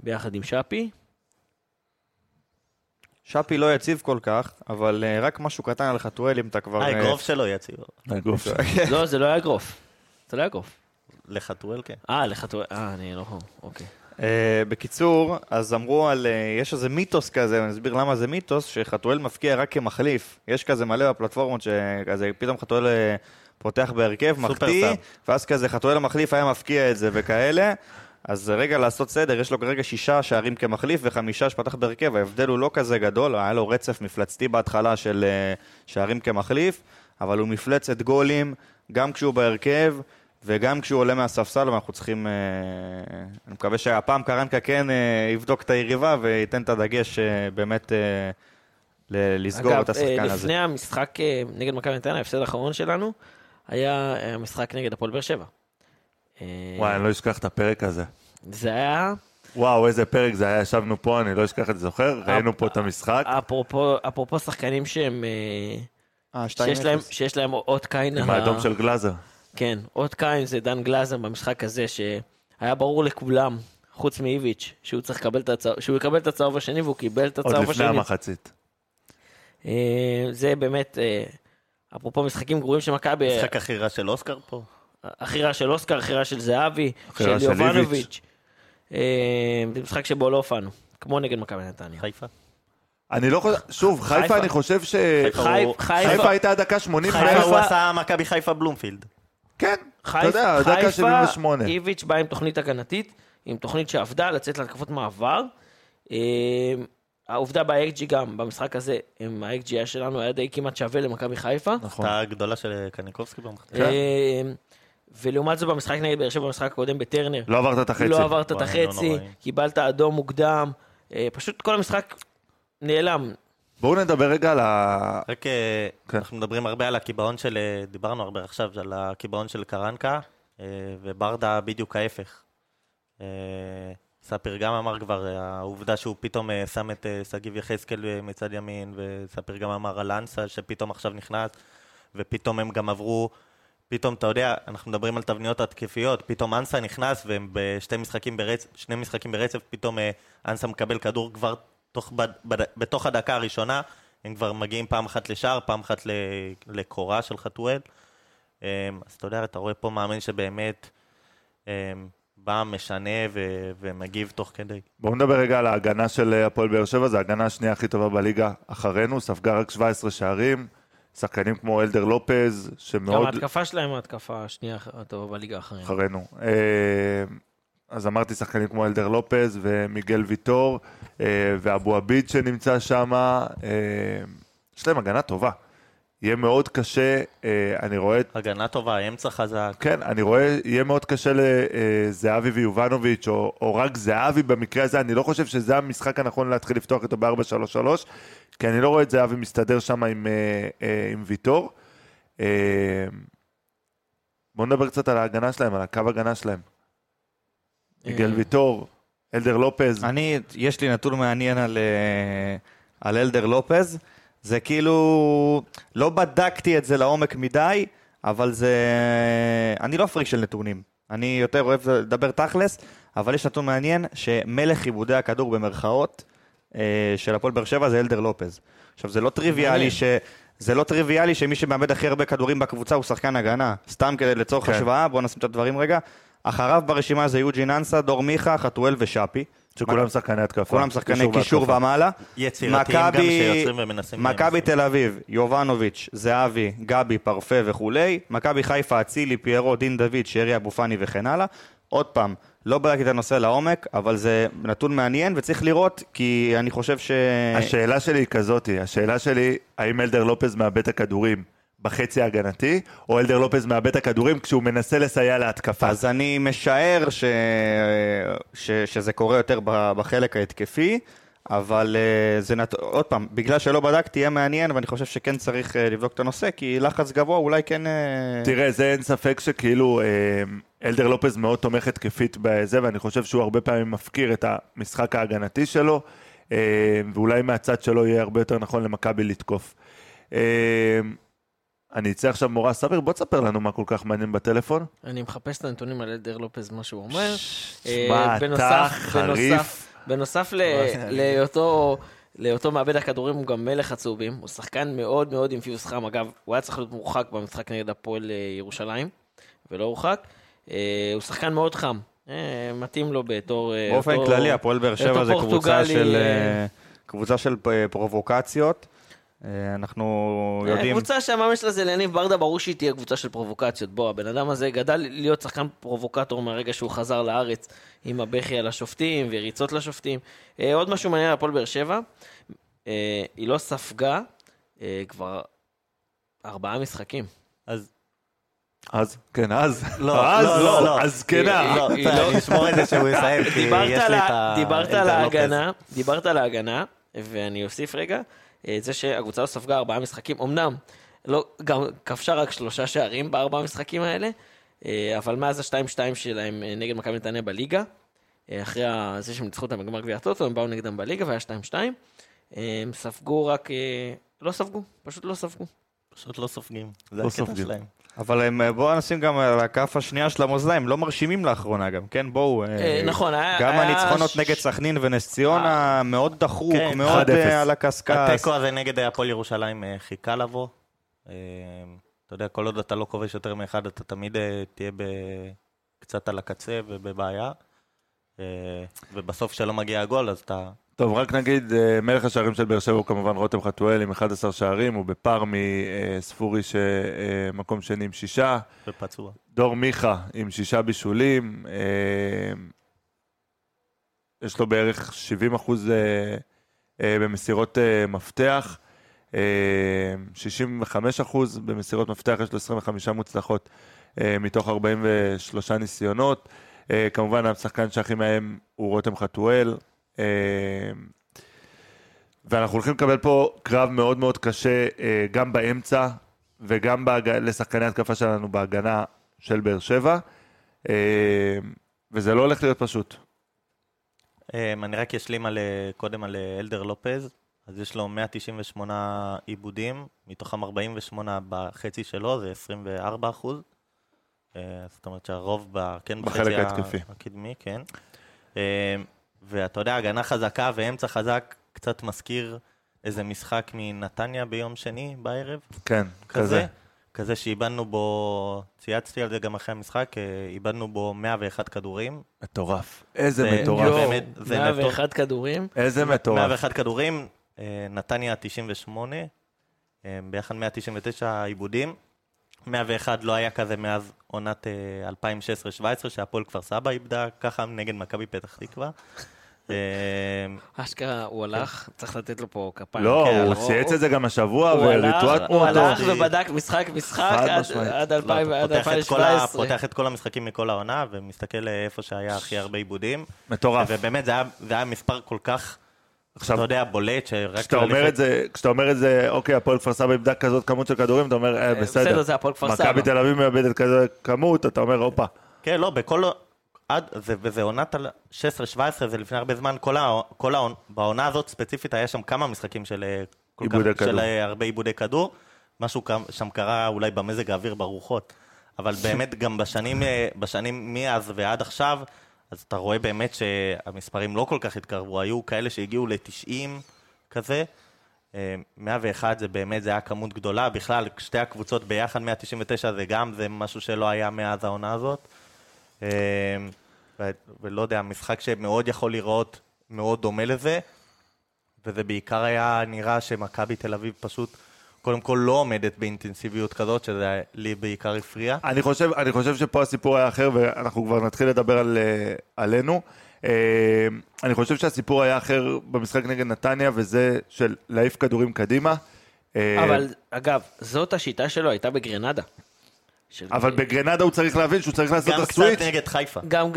ביחד עם שפי. שפי לא יציב כל כך, אבל אה, רק משהו קטן על חתואל, אם אתה כבר... אה, האגרוף שלו יציב. שלו. לא, זה לא היה אגרוף. זה לא היה אגרוף. לחתואל, כן. אה, לחתואל, אה, אני לא... אוקיי. אה, בקיצור, אז אמרו על... אה, יש איזה מיתוס כזה, אני אסביר למה זה מיתוס, שחתואל מפקיע רק כמחליף. יש כזה מלא בפלטפורמות שכזה, פתאום חתואל אה, פותח בהרכב, מחטיא. ואז כזה חתואל המחליף היה מפקיע את זה וכאלה. אז רגע לעשות סדר, יש לו כרגע שישה שערים כמחליף וחמישה שפתח בהרכב, ההבדל הוא לא כזה גדול, היה לו רצף מפלצתי בהתחלה של שערים כמחליף, אבל הוא מפלצת גולים, גם כשהוא בהרכב וגם כשהוא עולה מהספסל, ואנחנו צריכים... אה, אני מקווה שהפעם קרנקה כן אה, יבדוק את היריבה וייתן את הדגש אה, באמת לסגור אגב, את השחקן אה, הזה. לפני המשחק נגד מכבי נתניה, ההפסד האחרון שלנו, היה המשחק נגד הפועל באר שבע. וואי, אני לא אשכח את הפרק הזה. זה היה, וואו, איזה פרק זה היה, ישבנו פה, אני לא אשכח את זה, זוכר? ראינו פה את המשחק. אפרופו, אפרופו שחקנים שהם, 2-0. שיש להם, שיש להם אות קין, עם האדום של גלאזר. כן, אות קין זה דן גלאזר במשחק הזה, שהיה ברור לכולם, חוץ מאיביץ', שהוא צריך לקבל את הצהוב, שהוא יקבל את הצהוב השני, והוא קיבל את עוד הצהוב לפני השני. המחצית. אה, זה באמת, אה, אפרופו משחקים גרועים של מכבי, משחק הכי רע של אוסקר פה. הכי רע של אוסקר, הכי רע של זהבי, הכי של רע של יובנוביץ'. אה, זה משחק שבו לא הופענו, כמו נגד מכבי נתניה. חיפה. אני לא חושב, שוב, חיפה. אני חושב ש... חיפה הייתה דקה 80. חיפה- חיפה הוא עשה מכבי חיפה בלומפילד. כן, אתה חיפה, יודע, דקה חיפה, 78. איביץ' בא עם תוכנית הגנתית, עם תוכנית שעבדה, לצאת להתקפות מעבר. אה, העובדה ב-XG גם, במשחק הזה, עם ה-XG היה שלנו היה די כמעט שווה למכבי חיפה. נכון. הפתעה גדולה של קניקובסקי במחצית. אה, ולעומת זאת במשחק נגד באר שבע, במשחק הקודם בטרנר, לא עברת את החצי. לא עברת את לא החצי. קיבלת אדום מוקדם, אה, פשוט כל המשחק נעלם. בואו נדבר רגע על ה... רק אה, כן. אנחנו מדברים הרבה על הקיבעון של, אה, דיברנו הרבה עכשיו על הקיבעון של קרנקה, אה, וברדה בדיוק ההפך. ספיר גם אמר כבר, העובדה שהוא פתאום שם את שגיב יחזקאל מצד ימין, וספיר גם אמר על אנסה שפתאום עכשיו נכנס, ופתאום הם גם עברו, פתאום, אתה יודע, אנחנו מדברים על תבניות התקפיות, פתאום אנסה נכנס, והם בשתי משחקים ברצף, שני משחקים ברצף, פתאום אנסה מקבל כדור כבר תוך, בד, בד, בתוך הדקה הראשונה, הם כבר מגיעים פעם אחת לשער, פעם אחת לקורה של חתואל. אמ, אז אתה יודע, אתה רואה פה מאמן שבאמת אמ, בא, משנה ו- ומגיב תוך כדי. בואו נדבר רגע על ההגנה של הפועל באר שבע, זו ההגנה השנייה הכי טובה בליגה אחרינו, ספגה רק 17 שערים, שחקנים כמו אלדר לופז, גם שמאוד ההתקפה שלהם ההתקפה השנייה הטובה בליגה אחרינו. אחרינו. אה, אז אמרתי שחקנים כמו אלדר לופז ומיגל ויטור אה, ואבו עביד שנמצא שם, יש להם הגנה טובה. יהיה מאוד קשה, אה, אני רואה הגנה טובה, אמצע חזק. כן, אני רואה, יהיה מאוד קשה לזהבי ויובנוביץ', או, או רק זהבי במקרה הזה, אני לא חושב שזה המשחק הנכון להתחיל לפתוח איתו ב-4-3-3, כי אני לא רואה את זהבי מסתדר שם עם, אה, אה, עם ויטור. אה, בואו נדבר קצת על ההגנה שלהם, על הקו הגנה שלהם. מיגל ויטור, אלדר לופז, אני, יש לי נתון מעניין על, אה, על אלדר לופז. זה כאילו, לא בדקתי את זה לעומק מדי, אבל זה... אני לא פריק של נתונים. אני יותר אוהב לדבר תכלס, אבל יש נתון מעניין שמלך עיבודי הכדור במרכאות אה, של הפועל באר שבע זה אלדר לופז. עכשיו, זה לא טריוויאלי. ש... זה לא טריוויאלי שמי שמאבד הכי הרבה כדורים בקבוצה הוא שחקן הגנה. סתם כדי לצורך כן. השוואה, בואו נשים את הדברים רגע. אחריו ברשימה זה יוג'ין אנסה, דור מיכה, חתואל ושאפי. שכולם שחקני התקפה. כולם שחקני קישור. ומעלה. יצירתיים גם מכבי- שיוצרים ומנסים... מכבי תל אביב, יובנוביץ', זהבי, גבי, פרפה וכולי. מכבי חיפה, אצילי, פיירו, דין דוד, שרי אבו פאני וכן הלאה. עוד פעם, לא בדקתי את הנושא לעומק, אבל זה נתון מעניין וצריך לראות, כי אני חושב ש... השאלה שלי היא כזאתי, השאלה שלי, האם אלדר לופז מאבד את הכדורים בחצי ההגנתי, או אלדר לופז מאבד את הכדורים כשהוא מנסה לסייע להתקפה? אז אני משער ש... ש... שזה קורה יותר בחלק ההתקפי, אבל אה, זה נת... עוד פעם, בגלל שלא בדקתי, יהיה מעניין, ואני חושב שכן צריך אה, לבדוק את הנושא, כי לחץ גבוה אולי כן... אה, תראה, זה אין ספק שכאילו אלדר לופז מאוד תומך התקפית בזה, ואני חושב שהוא הרבה פעמים מפקיר את המשחק ההגנתי שלו, ואולי מהצד שלו יהיה הרבה יותר נכון למכבי לתקוף. אני אצא עכשיו מורה סביר, בוא תספר לנו מה כל כך מעניין בטלפון. אני מחפש את הנתונים על אלדר לופז, מה שהוא אומר. שמע, אה, אתה בנוסף- חריף. בנוסף- להיותו... להיותו מאבד הכדורים הוא גם מלך עצובים, הוא שחקן מאוד מאוד עם פיוס חם, אגב, הוא היה צריך להיות מורחק במשחק נגד הפועל אה, ירושלים, ולא הורחק. אה, הוא שחקן מאוד חם, מתאים לו בתור... באופן כללי, הפועל באר שבע זה קבוצה של... קבוצה של פרובוקציות. אה, אנחנו אה, יודעים... קבוצה שהמאמן שלה זה להניב ברדה, ברור שהיא תהיה קבוצה של פרובוקציות. בוא, הבן אדם הזה גדל להיות שחקן פרובוקטור מהרגע שהוא חזר לארץ עם הבכי על השופטים וריצות לשופטים. אה, עוד משהו מעניין על הפועל באר שבע, היא לא ספגה כבר ארבעה משחקים. אז אז, כן, אז. לא, אז לא, לא, לא. אז כנה. לא, היא בסדר, לא- אשמור את זה שהוא יסיים, כי יש לי את ה... דיברת על. ההגנה, דיברת על ההגנה, ואני אוסיף רגע, את זה שהקבוצה לא ספגה ארבעה משחקים, אמנם, לא, גם כבשה רק שלושה שערים בארבעה המשחקים האלה, אה, אבל מאז ה-2-2 שלהם אה, נגד מכבי נתניה בליגה, אה, אחרי זה שהם ניצחו אותם בגמר גביע הטוטו, הם באו נגדם בליגה והיה 2-2, אה, הם ספגו רק, אה, לא ספגו, פשוט לא ספגו. פשוט לא סופגים. זה לא הקטע סופגים. שלהם. אבל הם, אה, בואו נשים גם על הכף השנייה של המאזניים, לא מרשימים לאחרונה גם, כן? בואו. אה, אה, נכון, היה... גם היה הניצחונות ש- נגד סכנין ונס ציונה מאוד דחוק, כן, מאוד 1-0. אה, על הקשקש. התיקו הזה נגד הפועל ירושלים אה, חיכה לבוא. אה, אתה יודע, כל עוד אתה לא כובש יותר מאחד, אתה תמיד אה, תהיה ב- קצת על הקצה ובבעיה. אה, ובסוף כשלא מגיע הגול, אז אתה... טוב, רק נגיד, אה, מלך השערים של באר שבע הוא כמובן רותם חתואל עם 11 שערים, הוא בפער מספורי שמקום שני עם שישה. ופצוע. דור מיכה עם שישה בישולים, אה, יש לו בערך 70 אחוז אה, אה, במסירות אה, מפתח, אה, 65 אחוז במסירות מפתח, יש לו 25 מוצלחות אה, מתוך 43 ניסיונות. אה, כמובן, השחקן שהכי מהם הוא רותם חתואל. אה, ואנחנו הולכים לקבל פה קרב מאוד מאוד קשה, אה, גם באמצע וגם בהג... לשחקני התקפה שלנו בהגנה של באר שבע, אה, וזה לא הולך להיות פשוט. אני רק אשלים על, קודם על אלדר לופז. אז יש לו 198 עיבודים, מתוכם 48 בחצי שלו, זה 24 אחוז. זאת אומרת שהרוב ב, כן, בחצי. הקדמי, כן. ואתה יודע, הגנה חזקה ואמצע חזק קצת מזכיר איזה משחק מנתניה ביום שני בערב. כן, כזה. כזה. כזה שאיבדנו בו, צייצתי על זה גם אחרי המשחק, אה, איבדנו בו 101 כדורים. מטורף. איזה זה- מטורף. יואו. באמת, זה 101 כדורים. איזה מטורף. 101 כדורים, אה, נתניה 98, אה, ביחד 199 עיבודים. 101 לא היה כזה מאז עונת אה, 2016-2017, שהפועל כפר סבא איבדה ככה נגד מכבי פתח תקווה. אה, אשכרה, הוא הלך, צריך לתת לו פה כפיים. לא, כן, הוא על- צייץ את זה גם השבוע, הוא הלך- וריטואטנו הוא אותו. הלך ובדק משחק משחק עד- משמעית. עד לא, 2000 אתה עד פותח את כל ה- 2017. פותח את כל המשחקים מכל העונה, ומסתכל אה, איפה שהיה הכי הרבה עיבודים. מטורף. ובאמת, זה היה מספר כל כך, עכשיו, אתה יודע, בולט, שרק כשאתה אומר את זה, כשאתה אומר את זה, אוקיי, הפועל כפר סבא איבדה כזאת כמות של כדורים, אתה אומר, אה, בסדר, בסדר. זה הפועל כפר סבא. מכבי תל אביב מאבדת כזאת כמות, אתה אומר, הופה. כן, לא, בכל... עד, זה, וזה עונת על 16-17, זה לפני הרבה זמן, כל, ה, כל העונה, בעונה הזאת ספציפית היה שם כמה משחקים של, אה, עיבודי כך, כדור. של אה, הרבה עיבודי כדור, משהו שם קרה אולי במזג האוויר ברוחות, אבל באמת גם בשנים, אה, בשנים מאז ועד עכשיו, אז אתה רואה באמת שהמספרים לא כל כך התקרבו, היו כאלה שהגיעו ל-90 כזה, אה, 101 זה באמת, זה היה כמות גדולה, בכלל שתי הקבוצות ביחד 199 זה גם, זה משהו שלא היה מאז העונה הזאת. אה, ו- ולא יודע, משחק שמאוד יכול לראות מאוד דומה לזה, וזה בעיקר היה נראה שמכבי תל אביב פשוט, קודם כל לא עומדת באינטנסיביות כזאת, שזה לי בעיקר הפריע. אני חושב, אני חושב שפה הסיפור היה אחר, ואנחנו כבר נתחיל לדבר על, אה, עלינו. אה, אני חושב שהסיפור היה אחר במשחק נגד נתניה, וזה של להעיף כדורים קדימה. אה, אבל, אגב, זאת השיטה שלו, הייתה בגרנדה. של- אבל בגרנדה הוא צריך להבין שהוא צריך לעשות גם את קצת הסוויץ'. נגד חיפה. גם,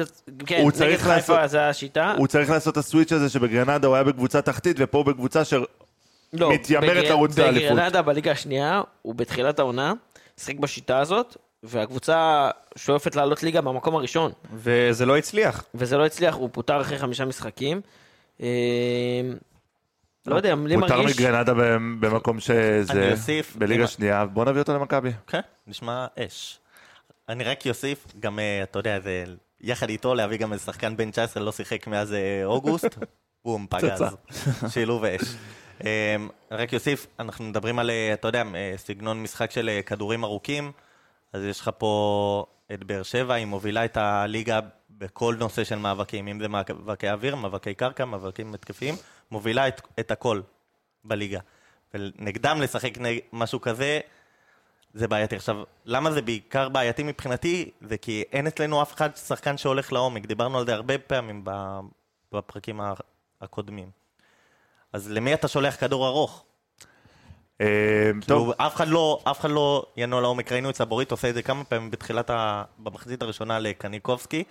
כן, הוא נגד צריך חיפה לעשות- זה השיטה. הוא צריך לעשות את הסוויץ' הזה שבגרנדה הוא היה בקבוצה תחתית, ופה הוא בקבוצה ש... לא, מתיימרת בגר- לרוץ לאליפות. בגרנדה בליגה השנייה, הוא בתחילת העונה, שיחק בשיטה הזאת, והקבוצה שואפת לעלות ליגה במקום הראשון. וזה לא הצליח. וזה לא הצליח, הוא פוטר אחרי חמישה משחקים. אה, לא יודע, לי פוטר מרגיש... מגרנדה ב- במקום שזה... אני אוסיף- בליגה שנייה, בוא נביא אותו למכבי. כן, נשמע אש. אני רק אוסיף, גם, אה, אתה יודע, זה יחד איתו להביא גם איזה שחקן בן 19 לא שיחק מאז אה, אוגוסט, בום, פגז. שילוב אש. אה, רק אוסיף, אנחנו מדברים על, אה, אתה יודע, אה, סגנון משחק של אה, כדורים ארוכים, אז יש לך פה את באר שבע, היא מובילה את הליגה בכל נושא של מאבקים, אם זה מאבקי אוויר, מאבקי קרקע, מאבקים התקפיים, מובילה את, את הכל בליגה. ונגדם לשחק נג, משהו כזה, זה בעייתי. עכשיו, למה זה בעיקר בעייתי מבחינתי? זה כי אין אצלנו אף אחד שחקן שהולך לעומק. דיברנו על זה הרבה פעמים בפרקים הקודמים. אז למי אתה שולח כדור ארוך? אה, טוב, טוב. אף אחד לא, אף אחד לא ינוע לעומק. ראינו את סבורית עושה את זה כמה פעמים בתחילת ה... במחצית הראשונה לקניקובסקי,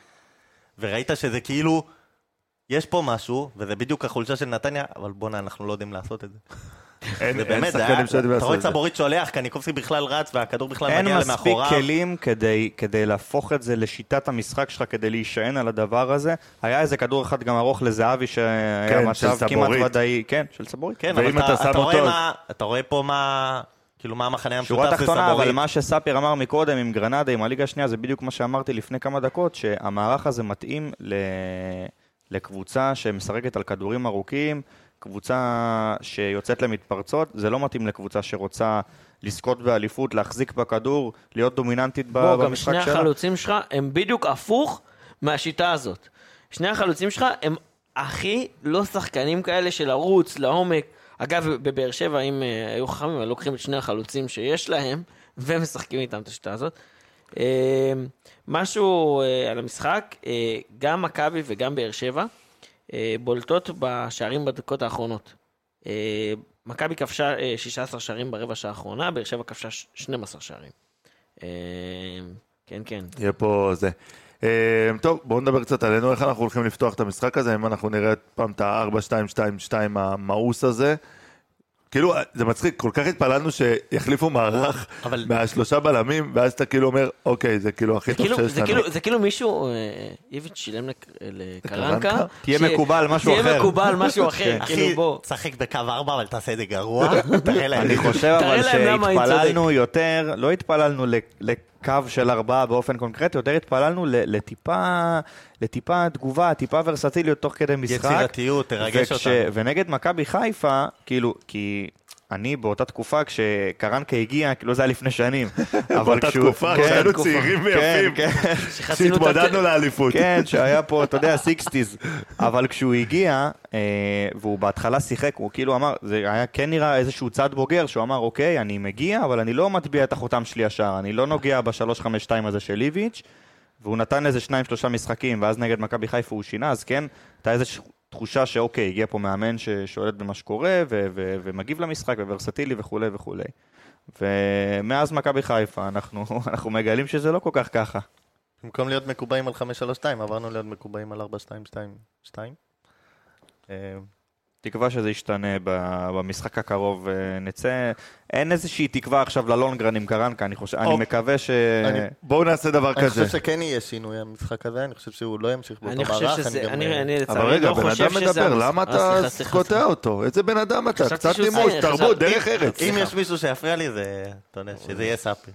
וראית שזה כאילו, יש פה משהו, וזה בדיוק החולשה של נתניה, אבל בואנה, אנחנו לא יודעים לעשות את זה. אין זה אין באמת, אתה רואה. סבורית שולח, קניקובסקי בכלל רץ, והכדור בכלל אין מגיע מספיק למאחוריו. כלים כדי, כדי להפוך את זה לשיטת המשחק שלך, כדי להישען על הדבר הזה. היה איזה כדור אחד גם ארוך לזהבי, שהיה כן, של מצב כמעט. ודאי, כן, של סבורית. כן, אבל אתה אתה, שם אתה, רואה אותו, מה, אתה רואה פה מה, כאילו מה המחנה המשותף שורה זה תחתונה. אבל מה שספיר אמר מקודם עם גרנדה, עם הליגה השנייה, זה בדיוק מה שאמרתי לפני כמה דקות, שהמערך הזה מתאים ל... לקבוצה שמשחקת על כדורים ארוכים, קבוצה שיוצאת למתפרצות, זה לא מתאים לקבוצה שרוצה לזכות באליפות, להחזיק בכדור, להיות דומיננטית ב- בוא, גם במשחק שני שלה. החלוצים שלך הם בדיוק הפוך מהשיטה הזאת. שני החלוצים שלך הם הכי לא שחקנים כאלה של לרוץ לעומק. אגב, בבאר שבע, אם אה, היו חכמים, היו לוקחים את שני החלוצים שיש להם, ומשחקים איתם את השיטה הזאת. אה, משהו אה, על המשחק, גם מכבי וגם באר שבע בולטות בשערים בדקות האחרונות. אה, מכבי כבשה אה, 16 שערים ברבע שעה האחרונה, באר שבע כבשה ש- 12 שערים. אה, כן, כן. יהיה פה זה. אה, טוב, בואו נדבר קצת עלינו, איך אנחנו הולכים לפתוח את המשחק הזה, אם אנחנו נראה פעם את ה-4-2-2-2 המאוס הזה. כאילו, זה מצחיק, כל כך התפללנו שיחליפו מערך אבל- מהשלושה בלמים, ואז אתה כאילו אומר, אוקיי, זה כאילו הכי טוב כאילו, שיש זה, לנו. כאילו, זה כאילו מישהו, אה, איביץ' שילם לק- לקרנקה. תהיה מקובל משהו אחר. תהיה מקובל משהו אחר, כן. כאילו אחי, בוא. תשחק בקו ארבע, אבל תעשה את זה גרוע, תראה להם. אני חושב אבל שהתפללנו יותר, לא התפללנו ל- לקו של ארבעה באופן קונקרטי, יותר התפללנו לטיפה, לטיפה תגובה, טיפה ורסטיליות תוך כדי משחק. יצירתיות, תרגש וכש- אותנו. ונגד מכבי חיפה, כאילו, כי... אני באותה תקופה כשקרנקה הגיע, כאילו זה היה לפני שנים. אבל באותה כשהוא- תקופה, כן, כשהיינו תקופה. צעירים כן, ויפים, כן. שהתמודדנו לאליפות. כן, שהיה פה, אתה יודע, sixties. אבל כשהוא הגיע, אה, והוא בהתחלה שיחק, הוא כאילו אמר, זה היה כן נראה איזשהו צד בוגר, שהוא אמר, אוקיי, אני מגיע, אבל אני לא מטביע את החותם שלי ישר, אני לא נוגע ב-352 הזה של ליביץ', והוא נתן איזה שניים, שלושה משחקים, ואז נגד מכבי חיפה הוא שינה, אז כן, הייתה איזושהי תחושה שאוקיי, הגיע פה מאמן ששולט במה שקורה, ו- ו- ומגיב למשחק, וורסטילי וכולי וכולי. ומאז מכבי חיפה, אנחנו, אנחנו מגלים שזה לא כל כך ככה. במקום להיות מקובעים על 532, עברנו להיות מקובעים על 4222. אה, תקווה שזה ישתנה ב- במשחק הקרוב ונצא. אין איזושהי תקווה עכשיו ללונגרן עם קרנקה, אני חושב, אני אוקיי. מקווה ש... אני- בואו נעשה דבר אני כזה. חושב שכן יהיה שינוי המשחק הזה, אני חושב שהוא לא ימשיך באותו אני מערך. חושב שזה, גם, אני, אה, אני אבל רגע, לא בן חושב אדם. מדבר, למה אה, אתה קוטע סליחה. אותו? איזה בן אדם אתה? קצת סיים, תרבות, דרך ארץ. אם יש מישהו שיפריע לי, זה, אתה יודע, שזה יהיה סאפי.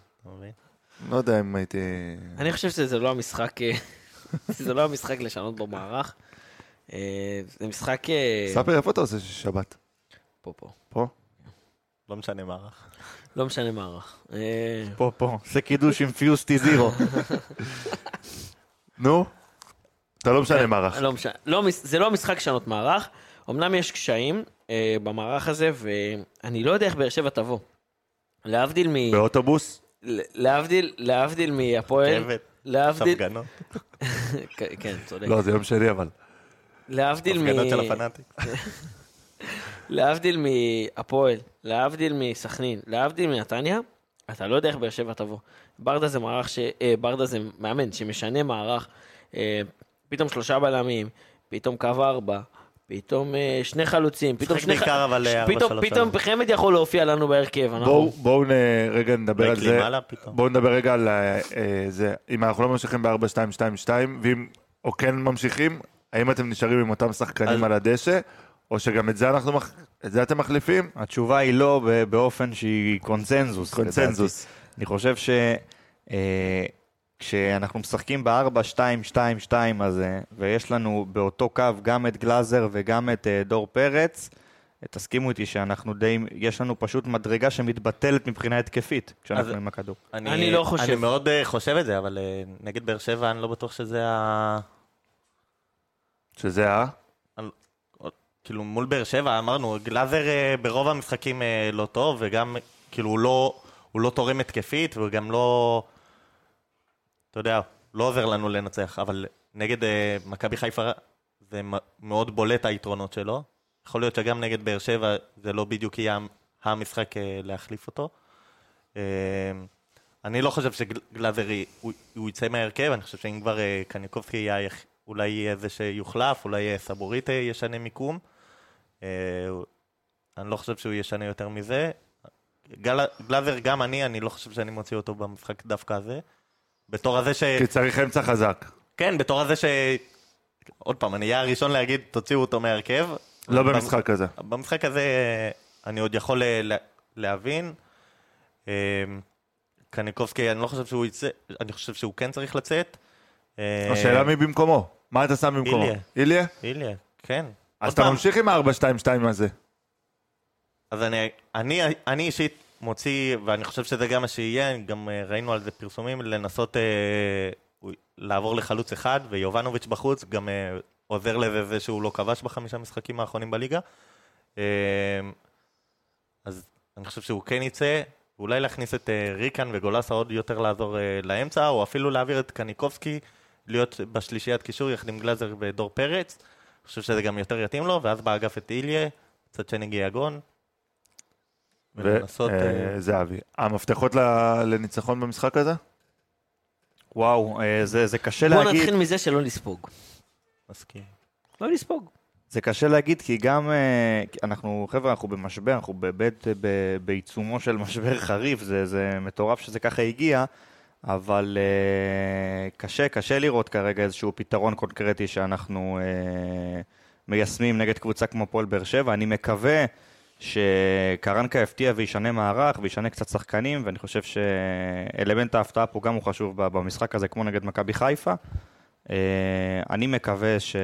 לא יודע אם הייתי... אני חושב שזה לא המשחק, אה, זה לא המשחק לשנות בו מערך. אה, זה משחק... אה, ספר, איפה אתה עושה שבת? פה, פה. פה? לא משנה מערך. לא משנה מערך. אה, פה, פה, זה קידוש עם פיוסטי זירו. נו? אתה לא משנה מערך. לא. לא, זה לא משחק לשנות מערך. אמנם יש קשיים במערך הזה, ואני לא יודע איך באר שבע תבוא. להבדיל מ... באוטובוס? להבדיל, להבדיל מהפועל, להבדיל, הפגנות. כן, כן, צודק. לא, זה יום שני אבל. להבדיל מ... הפגנות של הפנאטים. להבדיל מהפועל, להבדיל מסכנין, להבדיל מנתניה, אתה לא יודע איך באר שבע תבוא. ברדה זה מערך ש... אה, ברדה זה מאמן שמשנה מערך, אה, פתאום שלושה בלמים, פתאום קו ארבע, פתאום אה, שני חלוצים, פתאום שני... בעיקר, אבל, פתאום- 4-3-3. פתאום חמד יכול להופיע לנו בהרכב. בואו נ- רגע נדבר על זה. בואו נדבר רגע על אה, אה, זה. אם אנחנו לא ממשיכים ב-4-2-2-2, ואם, או כן ממשיכים, האם אתם נשארים עם אותם שחקנים אז- על הדשא, או שגם את זה אנחנו, מח- את זה אתם מחליפים? התשובה היא לא ב- באופן שהיא קונצנזוס. קונצנזוס. לדעתי. אני חושב ש... אה, כשאנחנו משחקים ב-4-2-2-2 הזה, ויש לנו באותו קו גם את גלאזר וגם את אה, דור פרץ, תסכימו איתי שאנחנו די, יש לנו פשוט מדרגה שמתבטלת מבחינה התקפית כשאנחנו אז- עם הכדור. אני לא חושב. אני מאוד אה, חושב את זה, אבל אה, נגד באר שבע אני לא בטוח שזה ה... שזה ה... כאילו מול באר שבע אמרנו, גלאזר אה, ברוב המשחקים אה, לא טוב, וגם כאילו הוא לא, הוא לא תורם התקפית, וגם לא, אתה יודע, לא עוזר לנו לנצח, אבל נגד אה, מכבי חיפה זה מאוד בולט היתרונות שלו. יכול להיות שגם נגד באר שבע זה לא בדיוק יהיה המשחק להחליף אותו. אני לא חושב שגלאזר הוא, הוא יצא מההרכב, אני חושב שאם כבר קניקובסקי יהיה, אולי יהיה זה שיוחלף, אולי סבורית אה, ישנה מיקום. אה, אני לא חושב שהוא ישנה יותר מזה. גל, גלאזר, גם אני, אני לא חושב שאני מוציא אותו במשחק דווקא הזה. בתור הזה ש... כי צריך אמצע חזק. כן, בתור הזה ש... עוד פעם, אני אהיה הראשון להגיד, תוציאו אותו מההרכב. לא במ- במשחק הזה. במשחק הזה אה, אני עוד יכול אה, לה- להבין. קניקובסקי, אני לא חושב שהוא יצא, אני חושב שהוא כן צריך לצאת. השאלה מי במקומו. מה אתה שם במקומו? איליה. איליה? איליה, כן. אז אתה פעם, ממשיך עם ה-4-2-2 הזה. אז אני, אני, אני אישית מוציא, ואני חושב שזה גם מה שיהיה, גם אה, ראינו על זה פרסומים, לנסות אה, לעבור לחלוץ אחד, ויובנוביץ' בחוץ, גם אה, עוזר לזה זה שהוא לא כבש בחמישה משחקים האחרונים בליגה. אה, אז אני חושב שהוא כן יצא, אולי להכניס את אה, ריקן וגולסה עוד יותר לעזור אה, לאמצע, או אפילו להעביר את קניקובסקי להיות בשלישיית קישור יחד עם גלאזר ודור פרץ. אני חושב שזה גם יותר יתאים לו, ואז באגף את איליה, צד שני גיאגון. ולנסות... אה, וזהבי. המפתחות ל- לניצחון במשחק הזה? וואו, אה, זה, זה קשה בוא להגיד. נתחיל מזה שלא נספוג. מסכים. לא נספוג. זה קשה להגיד כי גם אה, אנחנו, חבר'ה, אנחנו במשבר, אנחנו באמת בעיצומו של משבר חריף, זה, זה מטורף שזה ככה הגיע, אבל אה, קשה, קשה לראות כרגע איזשהו פתרון קונקרטי שאנחנו אה, מיישמים נגד קבוצה כמו הפועל באר שבע. אני מקווה שקרנקה יפתיע וישנה מערך וישנה קצת שחקנים, ואני חושב שאלמנט ההפתעה פה גם הוא חשוב במשחק הזה, כמו נגד מכבי חיפה. אה, אני מקווה ש...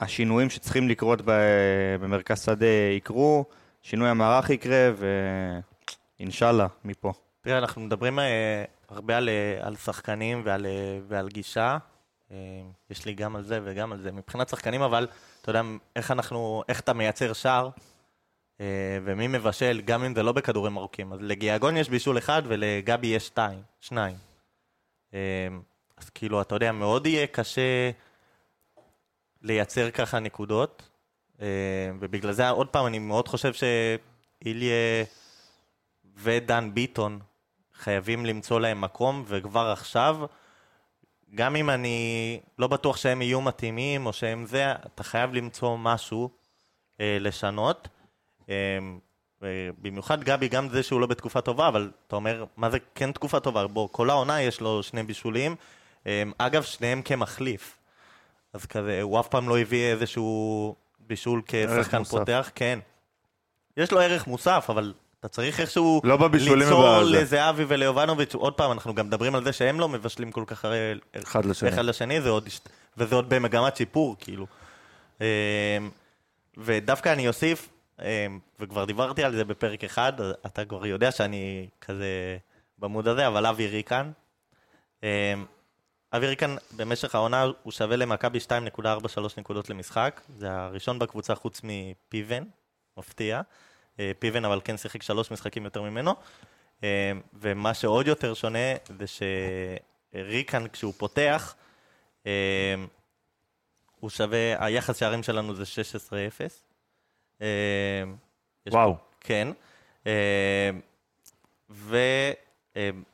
השינויים שצריכים לקרות במרכז שדה יקרו, שינוי המערך יקרה, ואינשאללה, מפה. תראה, אנחנו מדברים אה, הרבה על, אה, על שחקנים ועל, אה, ועל גישה. יש לי גם על זה וגם על זה. מבחינת שחקנים, אבל, אתה יודע, איך אנחנו, איך אתה מייצר שער, ומי מבשל, גם אם זה לא בכדורים ארוכים. אז לגיאגון יש בישול אחד ולגבי יש שתיים, שניים. אז כאילו, אתה יודע, מאוד יהיה קשה לייצר ככה נקודות. ובגלל זה, עוד פעם, אני מאוד חושב שאיליה ודן ביטון חייבים למצוא להם מקום, וכבר עכשיו, גם אם אני לא בטוח שהם יהיו מתאימים או שהם זה, אתה חייב למצוא משהו אה, לשנות. אה, במיוחד גבי, גם זה שהוא לא בתקופה טובה, אבל אתה אומר, מה זה כן תקופה טובה? בוא, כל העונה יש לו שני בישולים. אה, אגב, שניהם כמחליף. אז כזה, הוא אף פעם לא הביא איזשהו בישול כשחקן. פותח, כן. יש לו ערך מוסף, אבל אתה צריך איכשהו לא ליצור. לזהבי וליובנוביץ', עוד פעם, אנחנו גם מדברים על זה שהם לא מבשלים כל כך הרי אחד לשני. אחד לשני, זה עוד, וזה עוד במגמת שיפור, כאילו. אמ, ודווקא אני אוסיף, אמ, וכבר דיברתי על זה בפרק אחד, אתה כבר יודע שאני כזה במוד הזה, אבל אבי ריקן. אמ, אוויר כאן במשך העונה הוא שווה למכבי 2.43 נקודות למשחק. זה הראשון בקבוצה חוץ מפיבן, מפתיע. אה, פיבן אבל כן שיחק שלוש משחקים יותר ממנו. אה, ומה שעוד יותר שונה זה שריקן כשהוא פותח, אה, הוא שווה, היחס שערים שלנו זה 16-0. אה, יש וואו. פה- כן.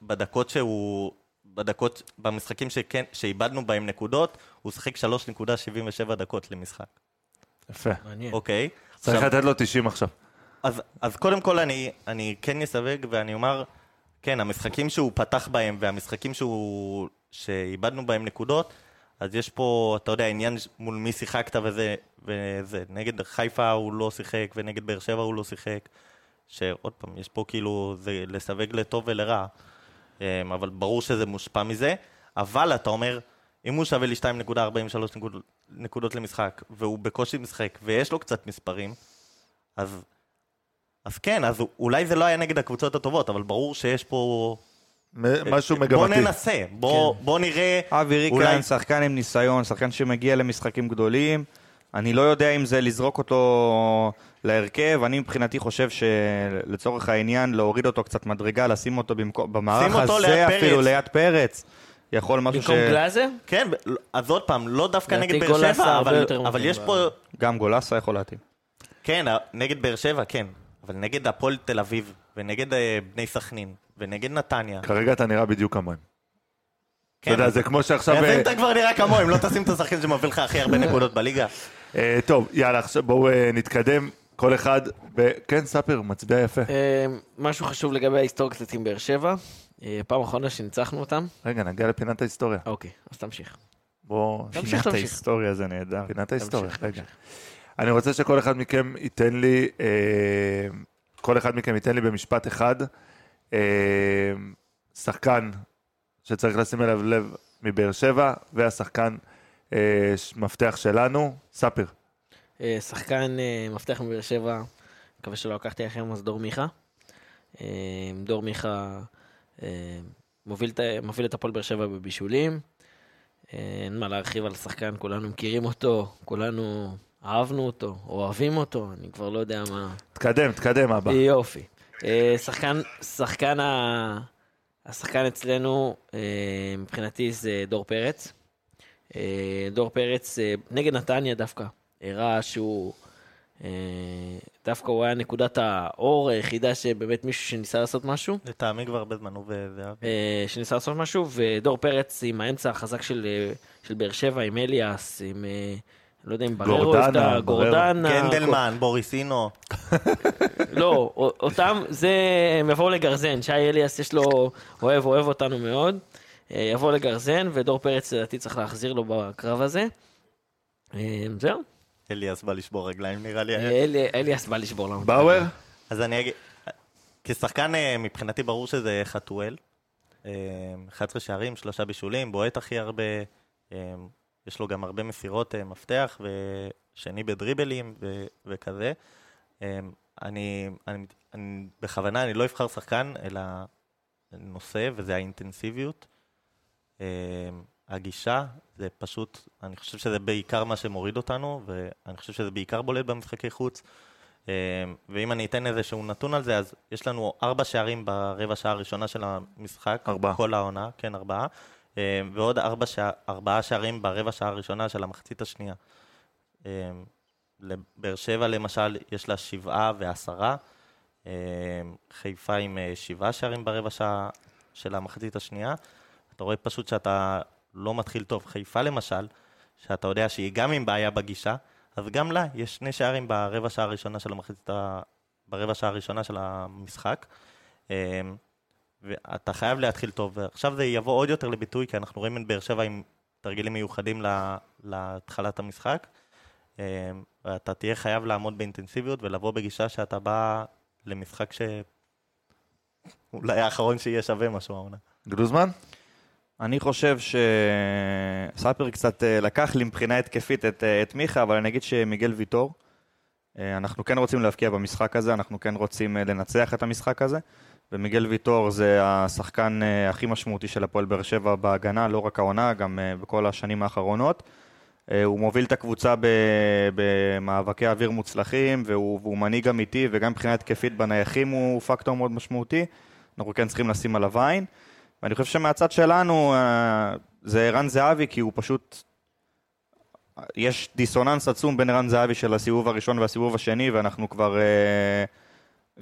ובדקות שהוא, בדקות, במשחקים שכן, שאיבדנו בהם נקודות, הוא שיחק 3.77 דקות למשחק, יפה. מעניין. אוקיי? צריך עכשיו- לתת לו 90 עכשיו. אז, אז קודם כל אני, אני כן אסווג ואני אומר, כן, המשחקים שהוא פתח בהם והמשחקים שהוא, שאיבדנו בהם נקודות, אז יש פה, אתה יודע, עניין מול מי שיחקת וזה, וזה. נגד חיפה הוא לא שיחק, ונגד באר שבע הוא לא שיחק. שעוד פעם, יש פה כאילו, זה לסווג לטוב ולרע, אמ, אבל ברור שזה מושפע מזה. אבל אתה אומר, אם הוא שווה לי 2.43 נקוד, נקודות למשחק, והוא בקושי משחק, ויש לו קצת מספרים, אז, אז כן, אז אולי זה לא היה נגד הקבוצות הטובות, אבל ברור שיש פה... מ- משהו בוא מגמתי. ננסה, בוא, בוא נראה... אבי אולי- ריקן, שחקן עם ניסיון, שחקן שמגיע למשחקים גדולים. אני לא יודע אם זה לזרוק אותו להרכב, אני מבחינתי חושב שלצורך העניין להוריד אותו קצת מדרגה, לשים אותו במקום, במערך אותו ליד הזה פרץ. אפילו ליד פרץ. יכול משהו ש... במקום גלאזר? כן, אז עוד פעם, לא דווקא נגד באר שבע, אבל, אבל יש פה... גם גולסה יכול להתאים. כן, נגד באר שבע, כן. אבל נגד הפועל תל אביב, ונגד אה, בני סכנין, ונגד נתניה. כרגע אתה נראה בדיוק כמוהם. אתה כן, יודע, אז- זה כמו שעכשיו... אז אה, אם אתה כבר נראה כמוהם, לא תשים את השחקן שמביא לך הכי הרבה נקודות בליגה. אה, טוב, יאללה, עכשיו בואו אה, נתקדם. כל אחד, ב... כן, ספיר, מצביע יפה. אה, משהו חשוב לגבי ההיסטוריה קצת עם באר שבע. אה, פעם אחרונה שניצחנו אותם. רגע, נגיע לפינת ההיסטוריה. אוקיי, אז תמשיך. בואו... תמשיך, פינת תמשיך. ההיסטוריה זה נהדר. פינת ההיסטוריה, תמשיך, רגע. אני רוצה שכל אחד מכם ייתן לי, אה, כל אחד מכם ייתן לי במשפט אחד, אה, שחקן שצריך לשים אליו לב מבאר שבע, והשחקן אה, מפתח שלנו, ספיר. אה, שחקן אה, מפתח מבאר שבע, מקווה שלא לקחתי לכם, אז דור מיכה. אה, דור מיכה אה, מוביל, מוביל את הפועל באר שבע בבישולים. אה, אין מה להרחיב על השחקן, כולנו מכירים אותו, כולנו אהבנו אותו, אוהבים אותו, אני כבר לא יודע מה... תקדם, תקדם, אבא. יופי. אה, שחקן, שחקן ה... השחקן אצלנו, אה, מבחינתי זה דור פרץ. אה, דור פרץ, נגד נתניה דווקא, הראה שהוא... דווקא הוא היה נקודת האור היחידה שבאמת מישהו שניסה לעשות משהו. לטעמי כבר הרבה זמן הוא. אה, שניסה לעשות משהו, ודור פרץ עם האמצע החזק של, של באר שבע, עם אליאס, עם... לא יודע אם בררו, גורדנה. גורדנה, קנדלמן, בוריסינו. לא, אותם, זה, הם יבואו לגרזן, שי אליאס יש לו, אוהב, אוהב אותנו מאוד. אה, יבוא לגרזן, ודור פרץ לדעתי צריך להחזיר לו בקרב הזה. אה, זהו, אליאס בא לשבור רגליים נראה לי. אה, אלי- אליאס בא לשבור לנו. באואר? אז אני אגיד, כשחקן מבחינתי ברור שזה חתואל. אה, 11 שערים, שלושה בישולים, בועט הכי הרבה, יש לו גם הרבה מסירות אה, מפתח, ושני בדריבלים ו- וכזה. אה, אני, אני, אני, בכוונה אני לא אבחר שחקן, אלא נושא, וזה האינטנסיביות. אה, הגישה, זה פשוט, אני חושב שזה בעיקר מה שמוריד אותנו, ואני חושב שזה בעיקר בולט במשחקי חוץ. ואם אני אתן איזשהו נתון על זה, אז יש לנו ארבע שערים ברבע שעה הראשונה של המשחק. ארבעה. כל העונה, כן, ארבעה. אה, ועוד ארבע שע... ארבעה שערים ברבע שעה הראשונה של המחצית השנייה. אה, לבאר שבע למשל, יש לה שבעה ועשרה. אה, חיפה עם אה, שבעה שערים ברבע שעה של המחצית השנייה. אתה רואה פשוט שאתה לא מתחיל טוב. חיפה למשל, שאתה יודע שהיא גם עם בעיה בגישה, אז גם לה יש שני שערים ברבע שעה הראשונה של המחצית ה... ברבע שעה הראשונה של המשחק. ואתה חייב להתחיל טוב. ועכשיו זה יבוא עוד יותר לביטוי, כי אנחנו רואים את באר שבע עם תרגילים מיוחדים לה- להתחלת המשחק. אה, ואתה תהיה חייב לעמוד באינטנסיביות ולבוא בגישה שאתה בא למשחק שאולי האחרון שיהיה שווה משהו העונה. גלוזמן? אני חושב שספר קצת אה, לקח לי מבחינה התקפית את, אה, את מיכה, אבל אני אגיד שמיגל ויטור, אנחנו כן רוצים להבקיע במשחק הזה, אנחנו כן רוצים לנצח את המשחק הזה, ומיגל ויטור זה השחקן אה, הכי משמעותי של הפועל באר שבע בהגנה, לא רק העונה, גם אה, בכל השנים האחרונות. אה, הוא מוביל את הקבוצה במאבקי אוויר מוצלחים, והוא, והוא מנהיג אמיתי, וגם מבחינה התקפית בנייחים הוא פקטור מאוד משמעותי. אנחנו כן צריכים לשים עליו עין. ואני חושב שמהצד שלנו זה ערן זהבי, כי הוא פשוט... יש דיסוננס עצום בין ערן זהבי של הסיבוב הראשון והסיבוב השני, ואנחנו כבר...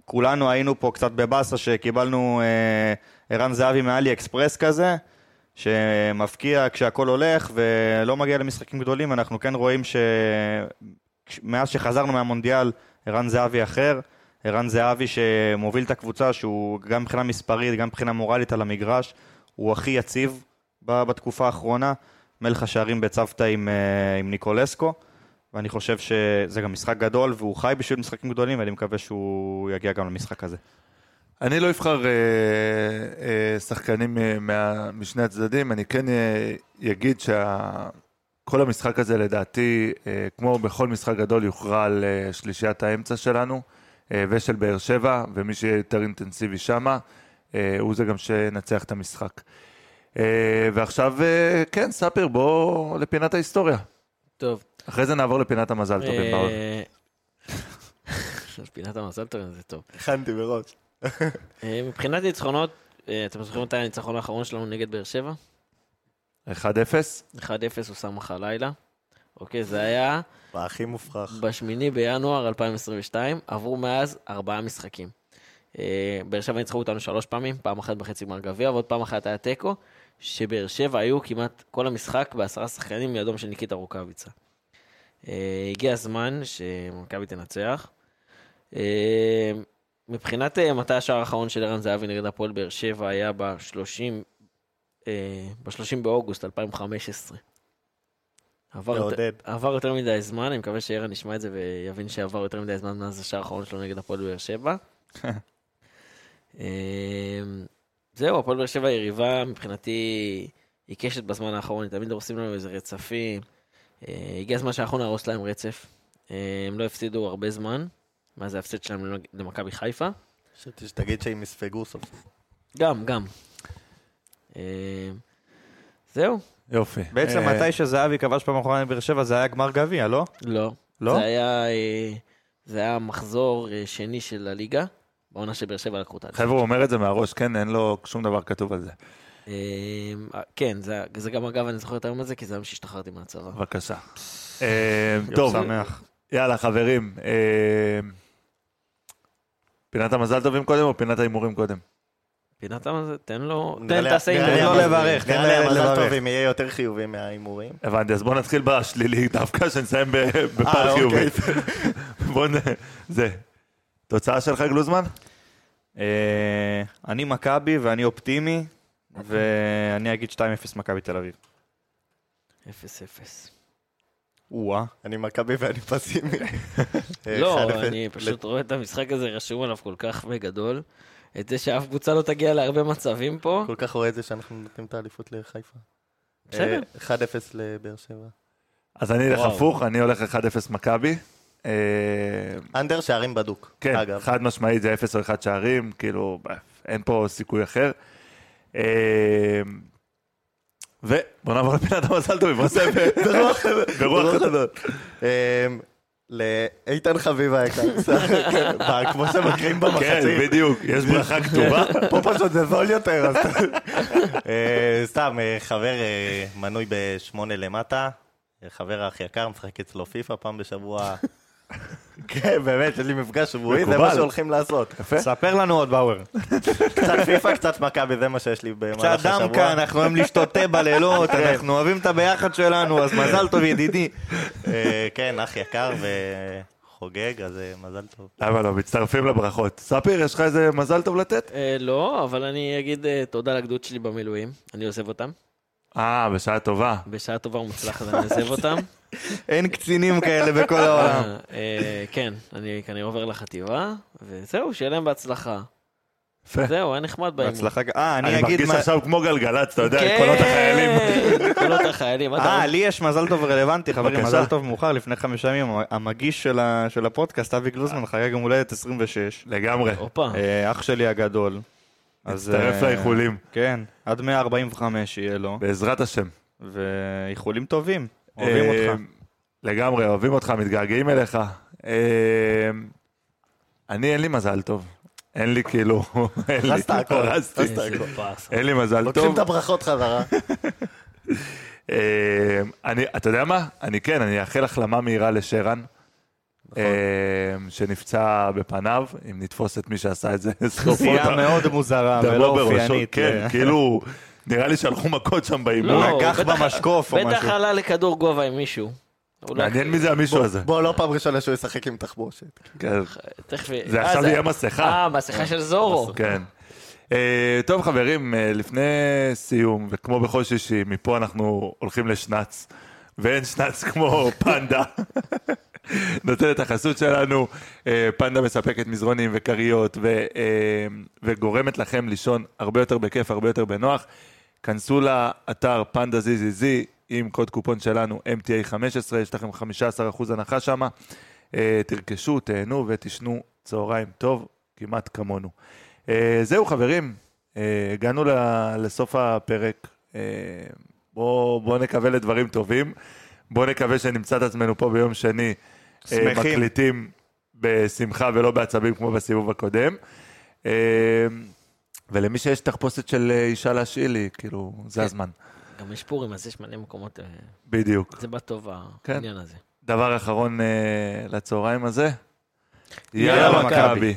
כולנו היינו פה קצת בבאסה שקיבלנו אה, ערן זהבי מאלי אקספרס כזה, שמפקיע כשהכול הולך ולא מגיע למשחקים גדולים. אנחנו כן רואים שמאז שחזרנו מהמונדיאל, ערן זהבי אחר. ערן זהבי שמוביל את הקבוצה, שהוא גם מבחינה מספרית, גם מבחינה מורלית על המגרש, הוא הכי יציב בתקופה האחרונה. מלך השערים בצוותא עם, אה, עם ניקולסקו, ואני חושב שזה גם משחק גדול, והוא חי בשביל משחקים גדולים, ואני מקווה שהוא יגיע גם למשחק הזה. אני לא אבחר אה, אה, שחקנים אה, מה, משני הצדדים, אני כן אה, אגיד שכל המשחק הזה לדעתי, אה, כמו בכל משחק גדול, יוכרע על אה, שלישיית האמצע שלנו אה, ושל באר שבע, ומי שיהיה יותר אינטנסיבי שמה, אה, הוא זה גם שנצח את המשחק. אה, ועכשיו, אה, כן, ספיר, בוא לפינת ההיסטוריה. טוב. אחרי זה נעבור לפינת המזל טובים. באור. אה, פינת המזל טוב זה טוב. הכנתי מראש. אה, מבחינת ניצחונות, אה, אתם זוכרים את הניצחון האחרון שלנו נגד באר שבע? 1-0. 1-0 הוא שם לך לילה. אוקיי, זה היה והכי מופרך. בשמיני בינואר 2022, עברו מאז ארבעה משחקים. באר שבע ניצחו אותנו שלוש פעמים, פעם אחת בחצי גמר גביע, ועוד פעם אחת היה תיקו, שבאר שבע היו כמעט כל המשחק בעשרה שחקנים מידום של ניקיטה רוקאביצה. אה, הגיע הזמן שמכבי תנצח. אה, מבחינת אה, מתי השער האחרון של ערן זהבי נגד הפועל באר שבע היה ב-30 ב-30 באוגוסט 2015. עבר יותר. עבר יותר מדי זמן, אני מקווה שערן ישמע את זה ויבין שעבר יותר מדי זמן מאז השער האחרון שלו נגד הפועל באר שבע. זהו, הפועל באר שבע יריבה מבחינתי עיקשת בזמן האחרון, תמיד הורסים לנו איזה רצפים. אה, הגיע הזמן שאנחנו נהרוס להם רצף. אה, הם לא הפסידו הרבה זמן, מאז ההפסד שלהם למכבי חיפה. חשבתי שתגיד שהם יספגו סוף. גם, גם. אה, זהו, יופי. בעצם מתי שזהבי כבש פעם אחרונה בבאר שבע זה היה גמר גביע, לא? לא. לא? זה היה, זה היה מחזור שני של הליגה, בעונה שבאר שבע לקחו אותה. חבר'ה, הוא אומר את זה מהראש, כן? אין לו שום דבר כתוב על זה. אה, כן, זה, זה גם אגב, אני זוכר את היום הזה, כי זה היום שהשתחררתי מהצבא. בבקשה. אה, טוב. יאללה, חברים. אה, פינת המזל טובים קודם או פינת ההימורים קודם? פינת המזל, תן לו, תן תעשה נראה לי הימור. לא לברך, תן נראה לי לילד המזל לברך. טוב אם יהיה יותר חיובי מההימורים. הבנתי, אז בואו נתחיל בשלילי דווקא, שנסיים ב- בפער אה, חיובי. אוקיי. בואו נ... זה. תוצאה שלך, גלוזמן? אה, אני מכבי ואני אופטימי, ואני אגיד 2-0 מכבי תל אביב. אפס אפס. או-אה. אני מכבי ואני פסימי. אה, לא. אני פשוט רואה את המשחק הזה רשום עליו כל כך בגדול. את זה שאף קבוצה לא תגיע להרבה מצבים פה. כל כך רואה את זה שאנחנו נותנים את האליפות לחיפה. בסדר. אה, 1-0 לבאר שבע. אז אני אלך. הפוך, אני הולך 1-0 מכבי. אה, אנדר שערים בדוק. כן, אגב. חד משמעית זה 0 או 1 שערים, כאילו, אין פה סיכוי אחר. אה, ובוא נעבור לפינת המזל טובים, בוא נעשה ב- ברוח חדות. אמ, לאיתן חביב היקר, כן, כמו שמקריאים כן, במחצית. בדיוק, יש ברכה כתובה. פה פשוט זה זול יותר. אה, סתם, אה, חבר אה, מנוי בשמונה למטה, חבר האח יקר, משחק אצלו פיפא פעם בשבוע. כן, באמת, יש לי מפגש שבועי, זה. מה שהולכים לעשות. יפה. ספר לנו עוד, באואר. קצת פיפא, קצת מכבי, זה מה שיש לי במהלך קצת השבוע. דמקה, אנחנו אוהבים לשתות תה בלילות, כן. אנחנו אוהבים את הביחד שלנו, אז מזל טוב ידידי. אה, כן, אח יקר וחוגג, אז אה, מזל טוב. למה לא, מצטרפים לברכות. ספיר, יש לך איזה מזל טוב לתת? אה, לא, אבל אני אגיד תודה לגדוד שלי במילואים. אני עוזב אותם. אה, בשעה טובה. בשעה טובה ומוצלחת אני עוזב אותם. אין קצינים כאלה בכל העולם. אה, אה, כן, אני כנראה עובר לחטיבה, וזהו, שיהיה להם בהצלחה. זהו, היה נחמד באימון. בהצלחה. אה, אני אני אגיד מרגיש מה... עכשיו כמו גלגלצ, אתה יודע, כן, קולות החיילים. קולות החיילים. מה אתה אה? לי יש מזל טוב רלוונטי, חברים. מזל טוב מאוחר, לפני חמישה ימים, המגיש של הפודקאסט, אבי גלוזמן, חגג יום הולדת 26. לגמרי. אה, אח שלי הגדול, אה, לאיחולים. כן, עד 145 יהיה לו, בעזרת השם. ואיחולים טובים. אוהבים אה, אותך. לגמרי, אוהבים אותך, מתגעגעים אליך. אה, אני, אין לי מזל טוב. אין לי כאילו... אין לי- הרסת הכל. הרסתי. אין לי מזל לוקחים טוב. את הברכות חזרה. אה, אני, אתה יודע מה? אני כן, אני אאחל החלמה מהירה לשרן. נכון. שנפצע בפניו, אם נתפוס את מי שעשה את זה, פציעה מאוד מוזרה ולא אופיינית. כן, כאילו, נראה לי שהלכו מכות שם באימון. לא, הוא נגח בטח- במשקוף או בטח משהו. עלה לכדור גובה עם מישהו. אולי- מעניין מי זה המישהו הזה. בוא, לא פעם ראשונה שהוא ישחק עם תחבושת. כן. זה אה, עכשיו יהיה מסכה. אה, מסכה של זורו. כן. אה, טוב חברים, אה, לפני סיום, וכמו בכל שישי, מפה אנחנו הולכים לשנץ, ואין שנץ כמו פנדה. נותן את החסות שלנו, פנדה מספקת מזרונים וכריות, ו, וגורמת לכם לישון הרבה יותר בכיף, הרבה יותר בנוח. כנסו לאתר פנדה זיזיזי עם קוד קופון שלנו MTA15, יש לכם 15% הנחה שם. תרכשו, תהנו ותשנו צהריים טוב, כמעט כמונו. אה, זהו חברים, אה, הגענו לסוף הפרק. אה, בואו בוא נקווה לדברים טובים. בואו נקווה שנמצא את עצמנו פה ביום שני. אה, שמחים. מקליטים בשמחה ולא בעצבים כמו בסיבוב הקודם. ולמי שיש תחפושת של אה, אישה להשאיל לי, כאילו, זה כן. הזמן. גם יש פורים, אז יש מלא מקומות... אה, בדיוק. זה בא טוב כן. העניין הזה. דבר אחרון אה, לצהריים הזה. יאללה. מכבי.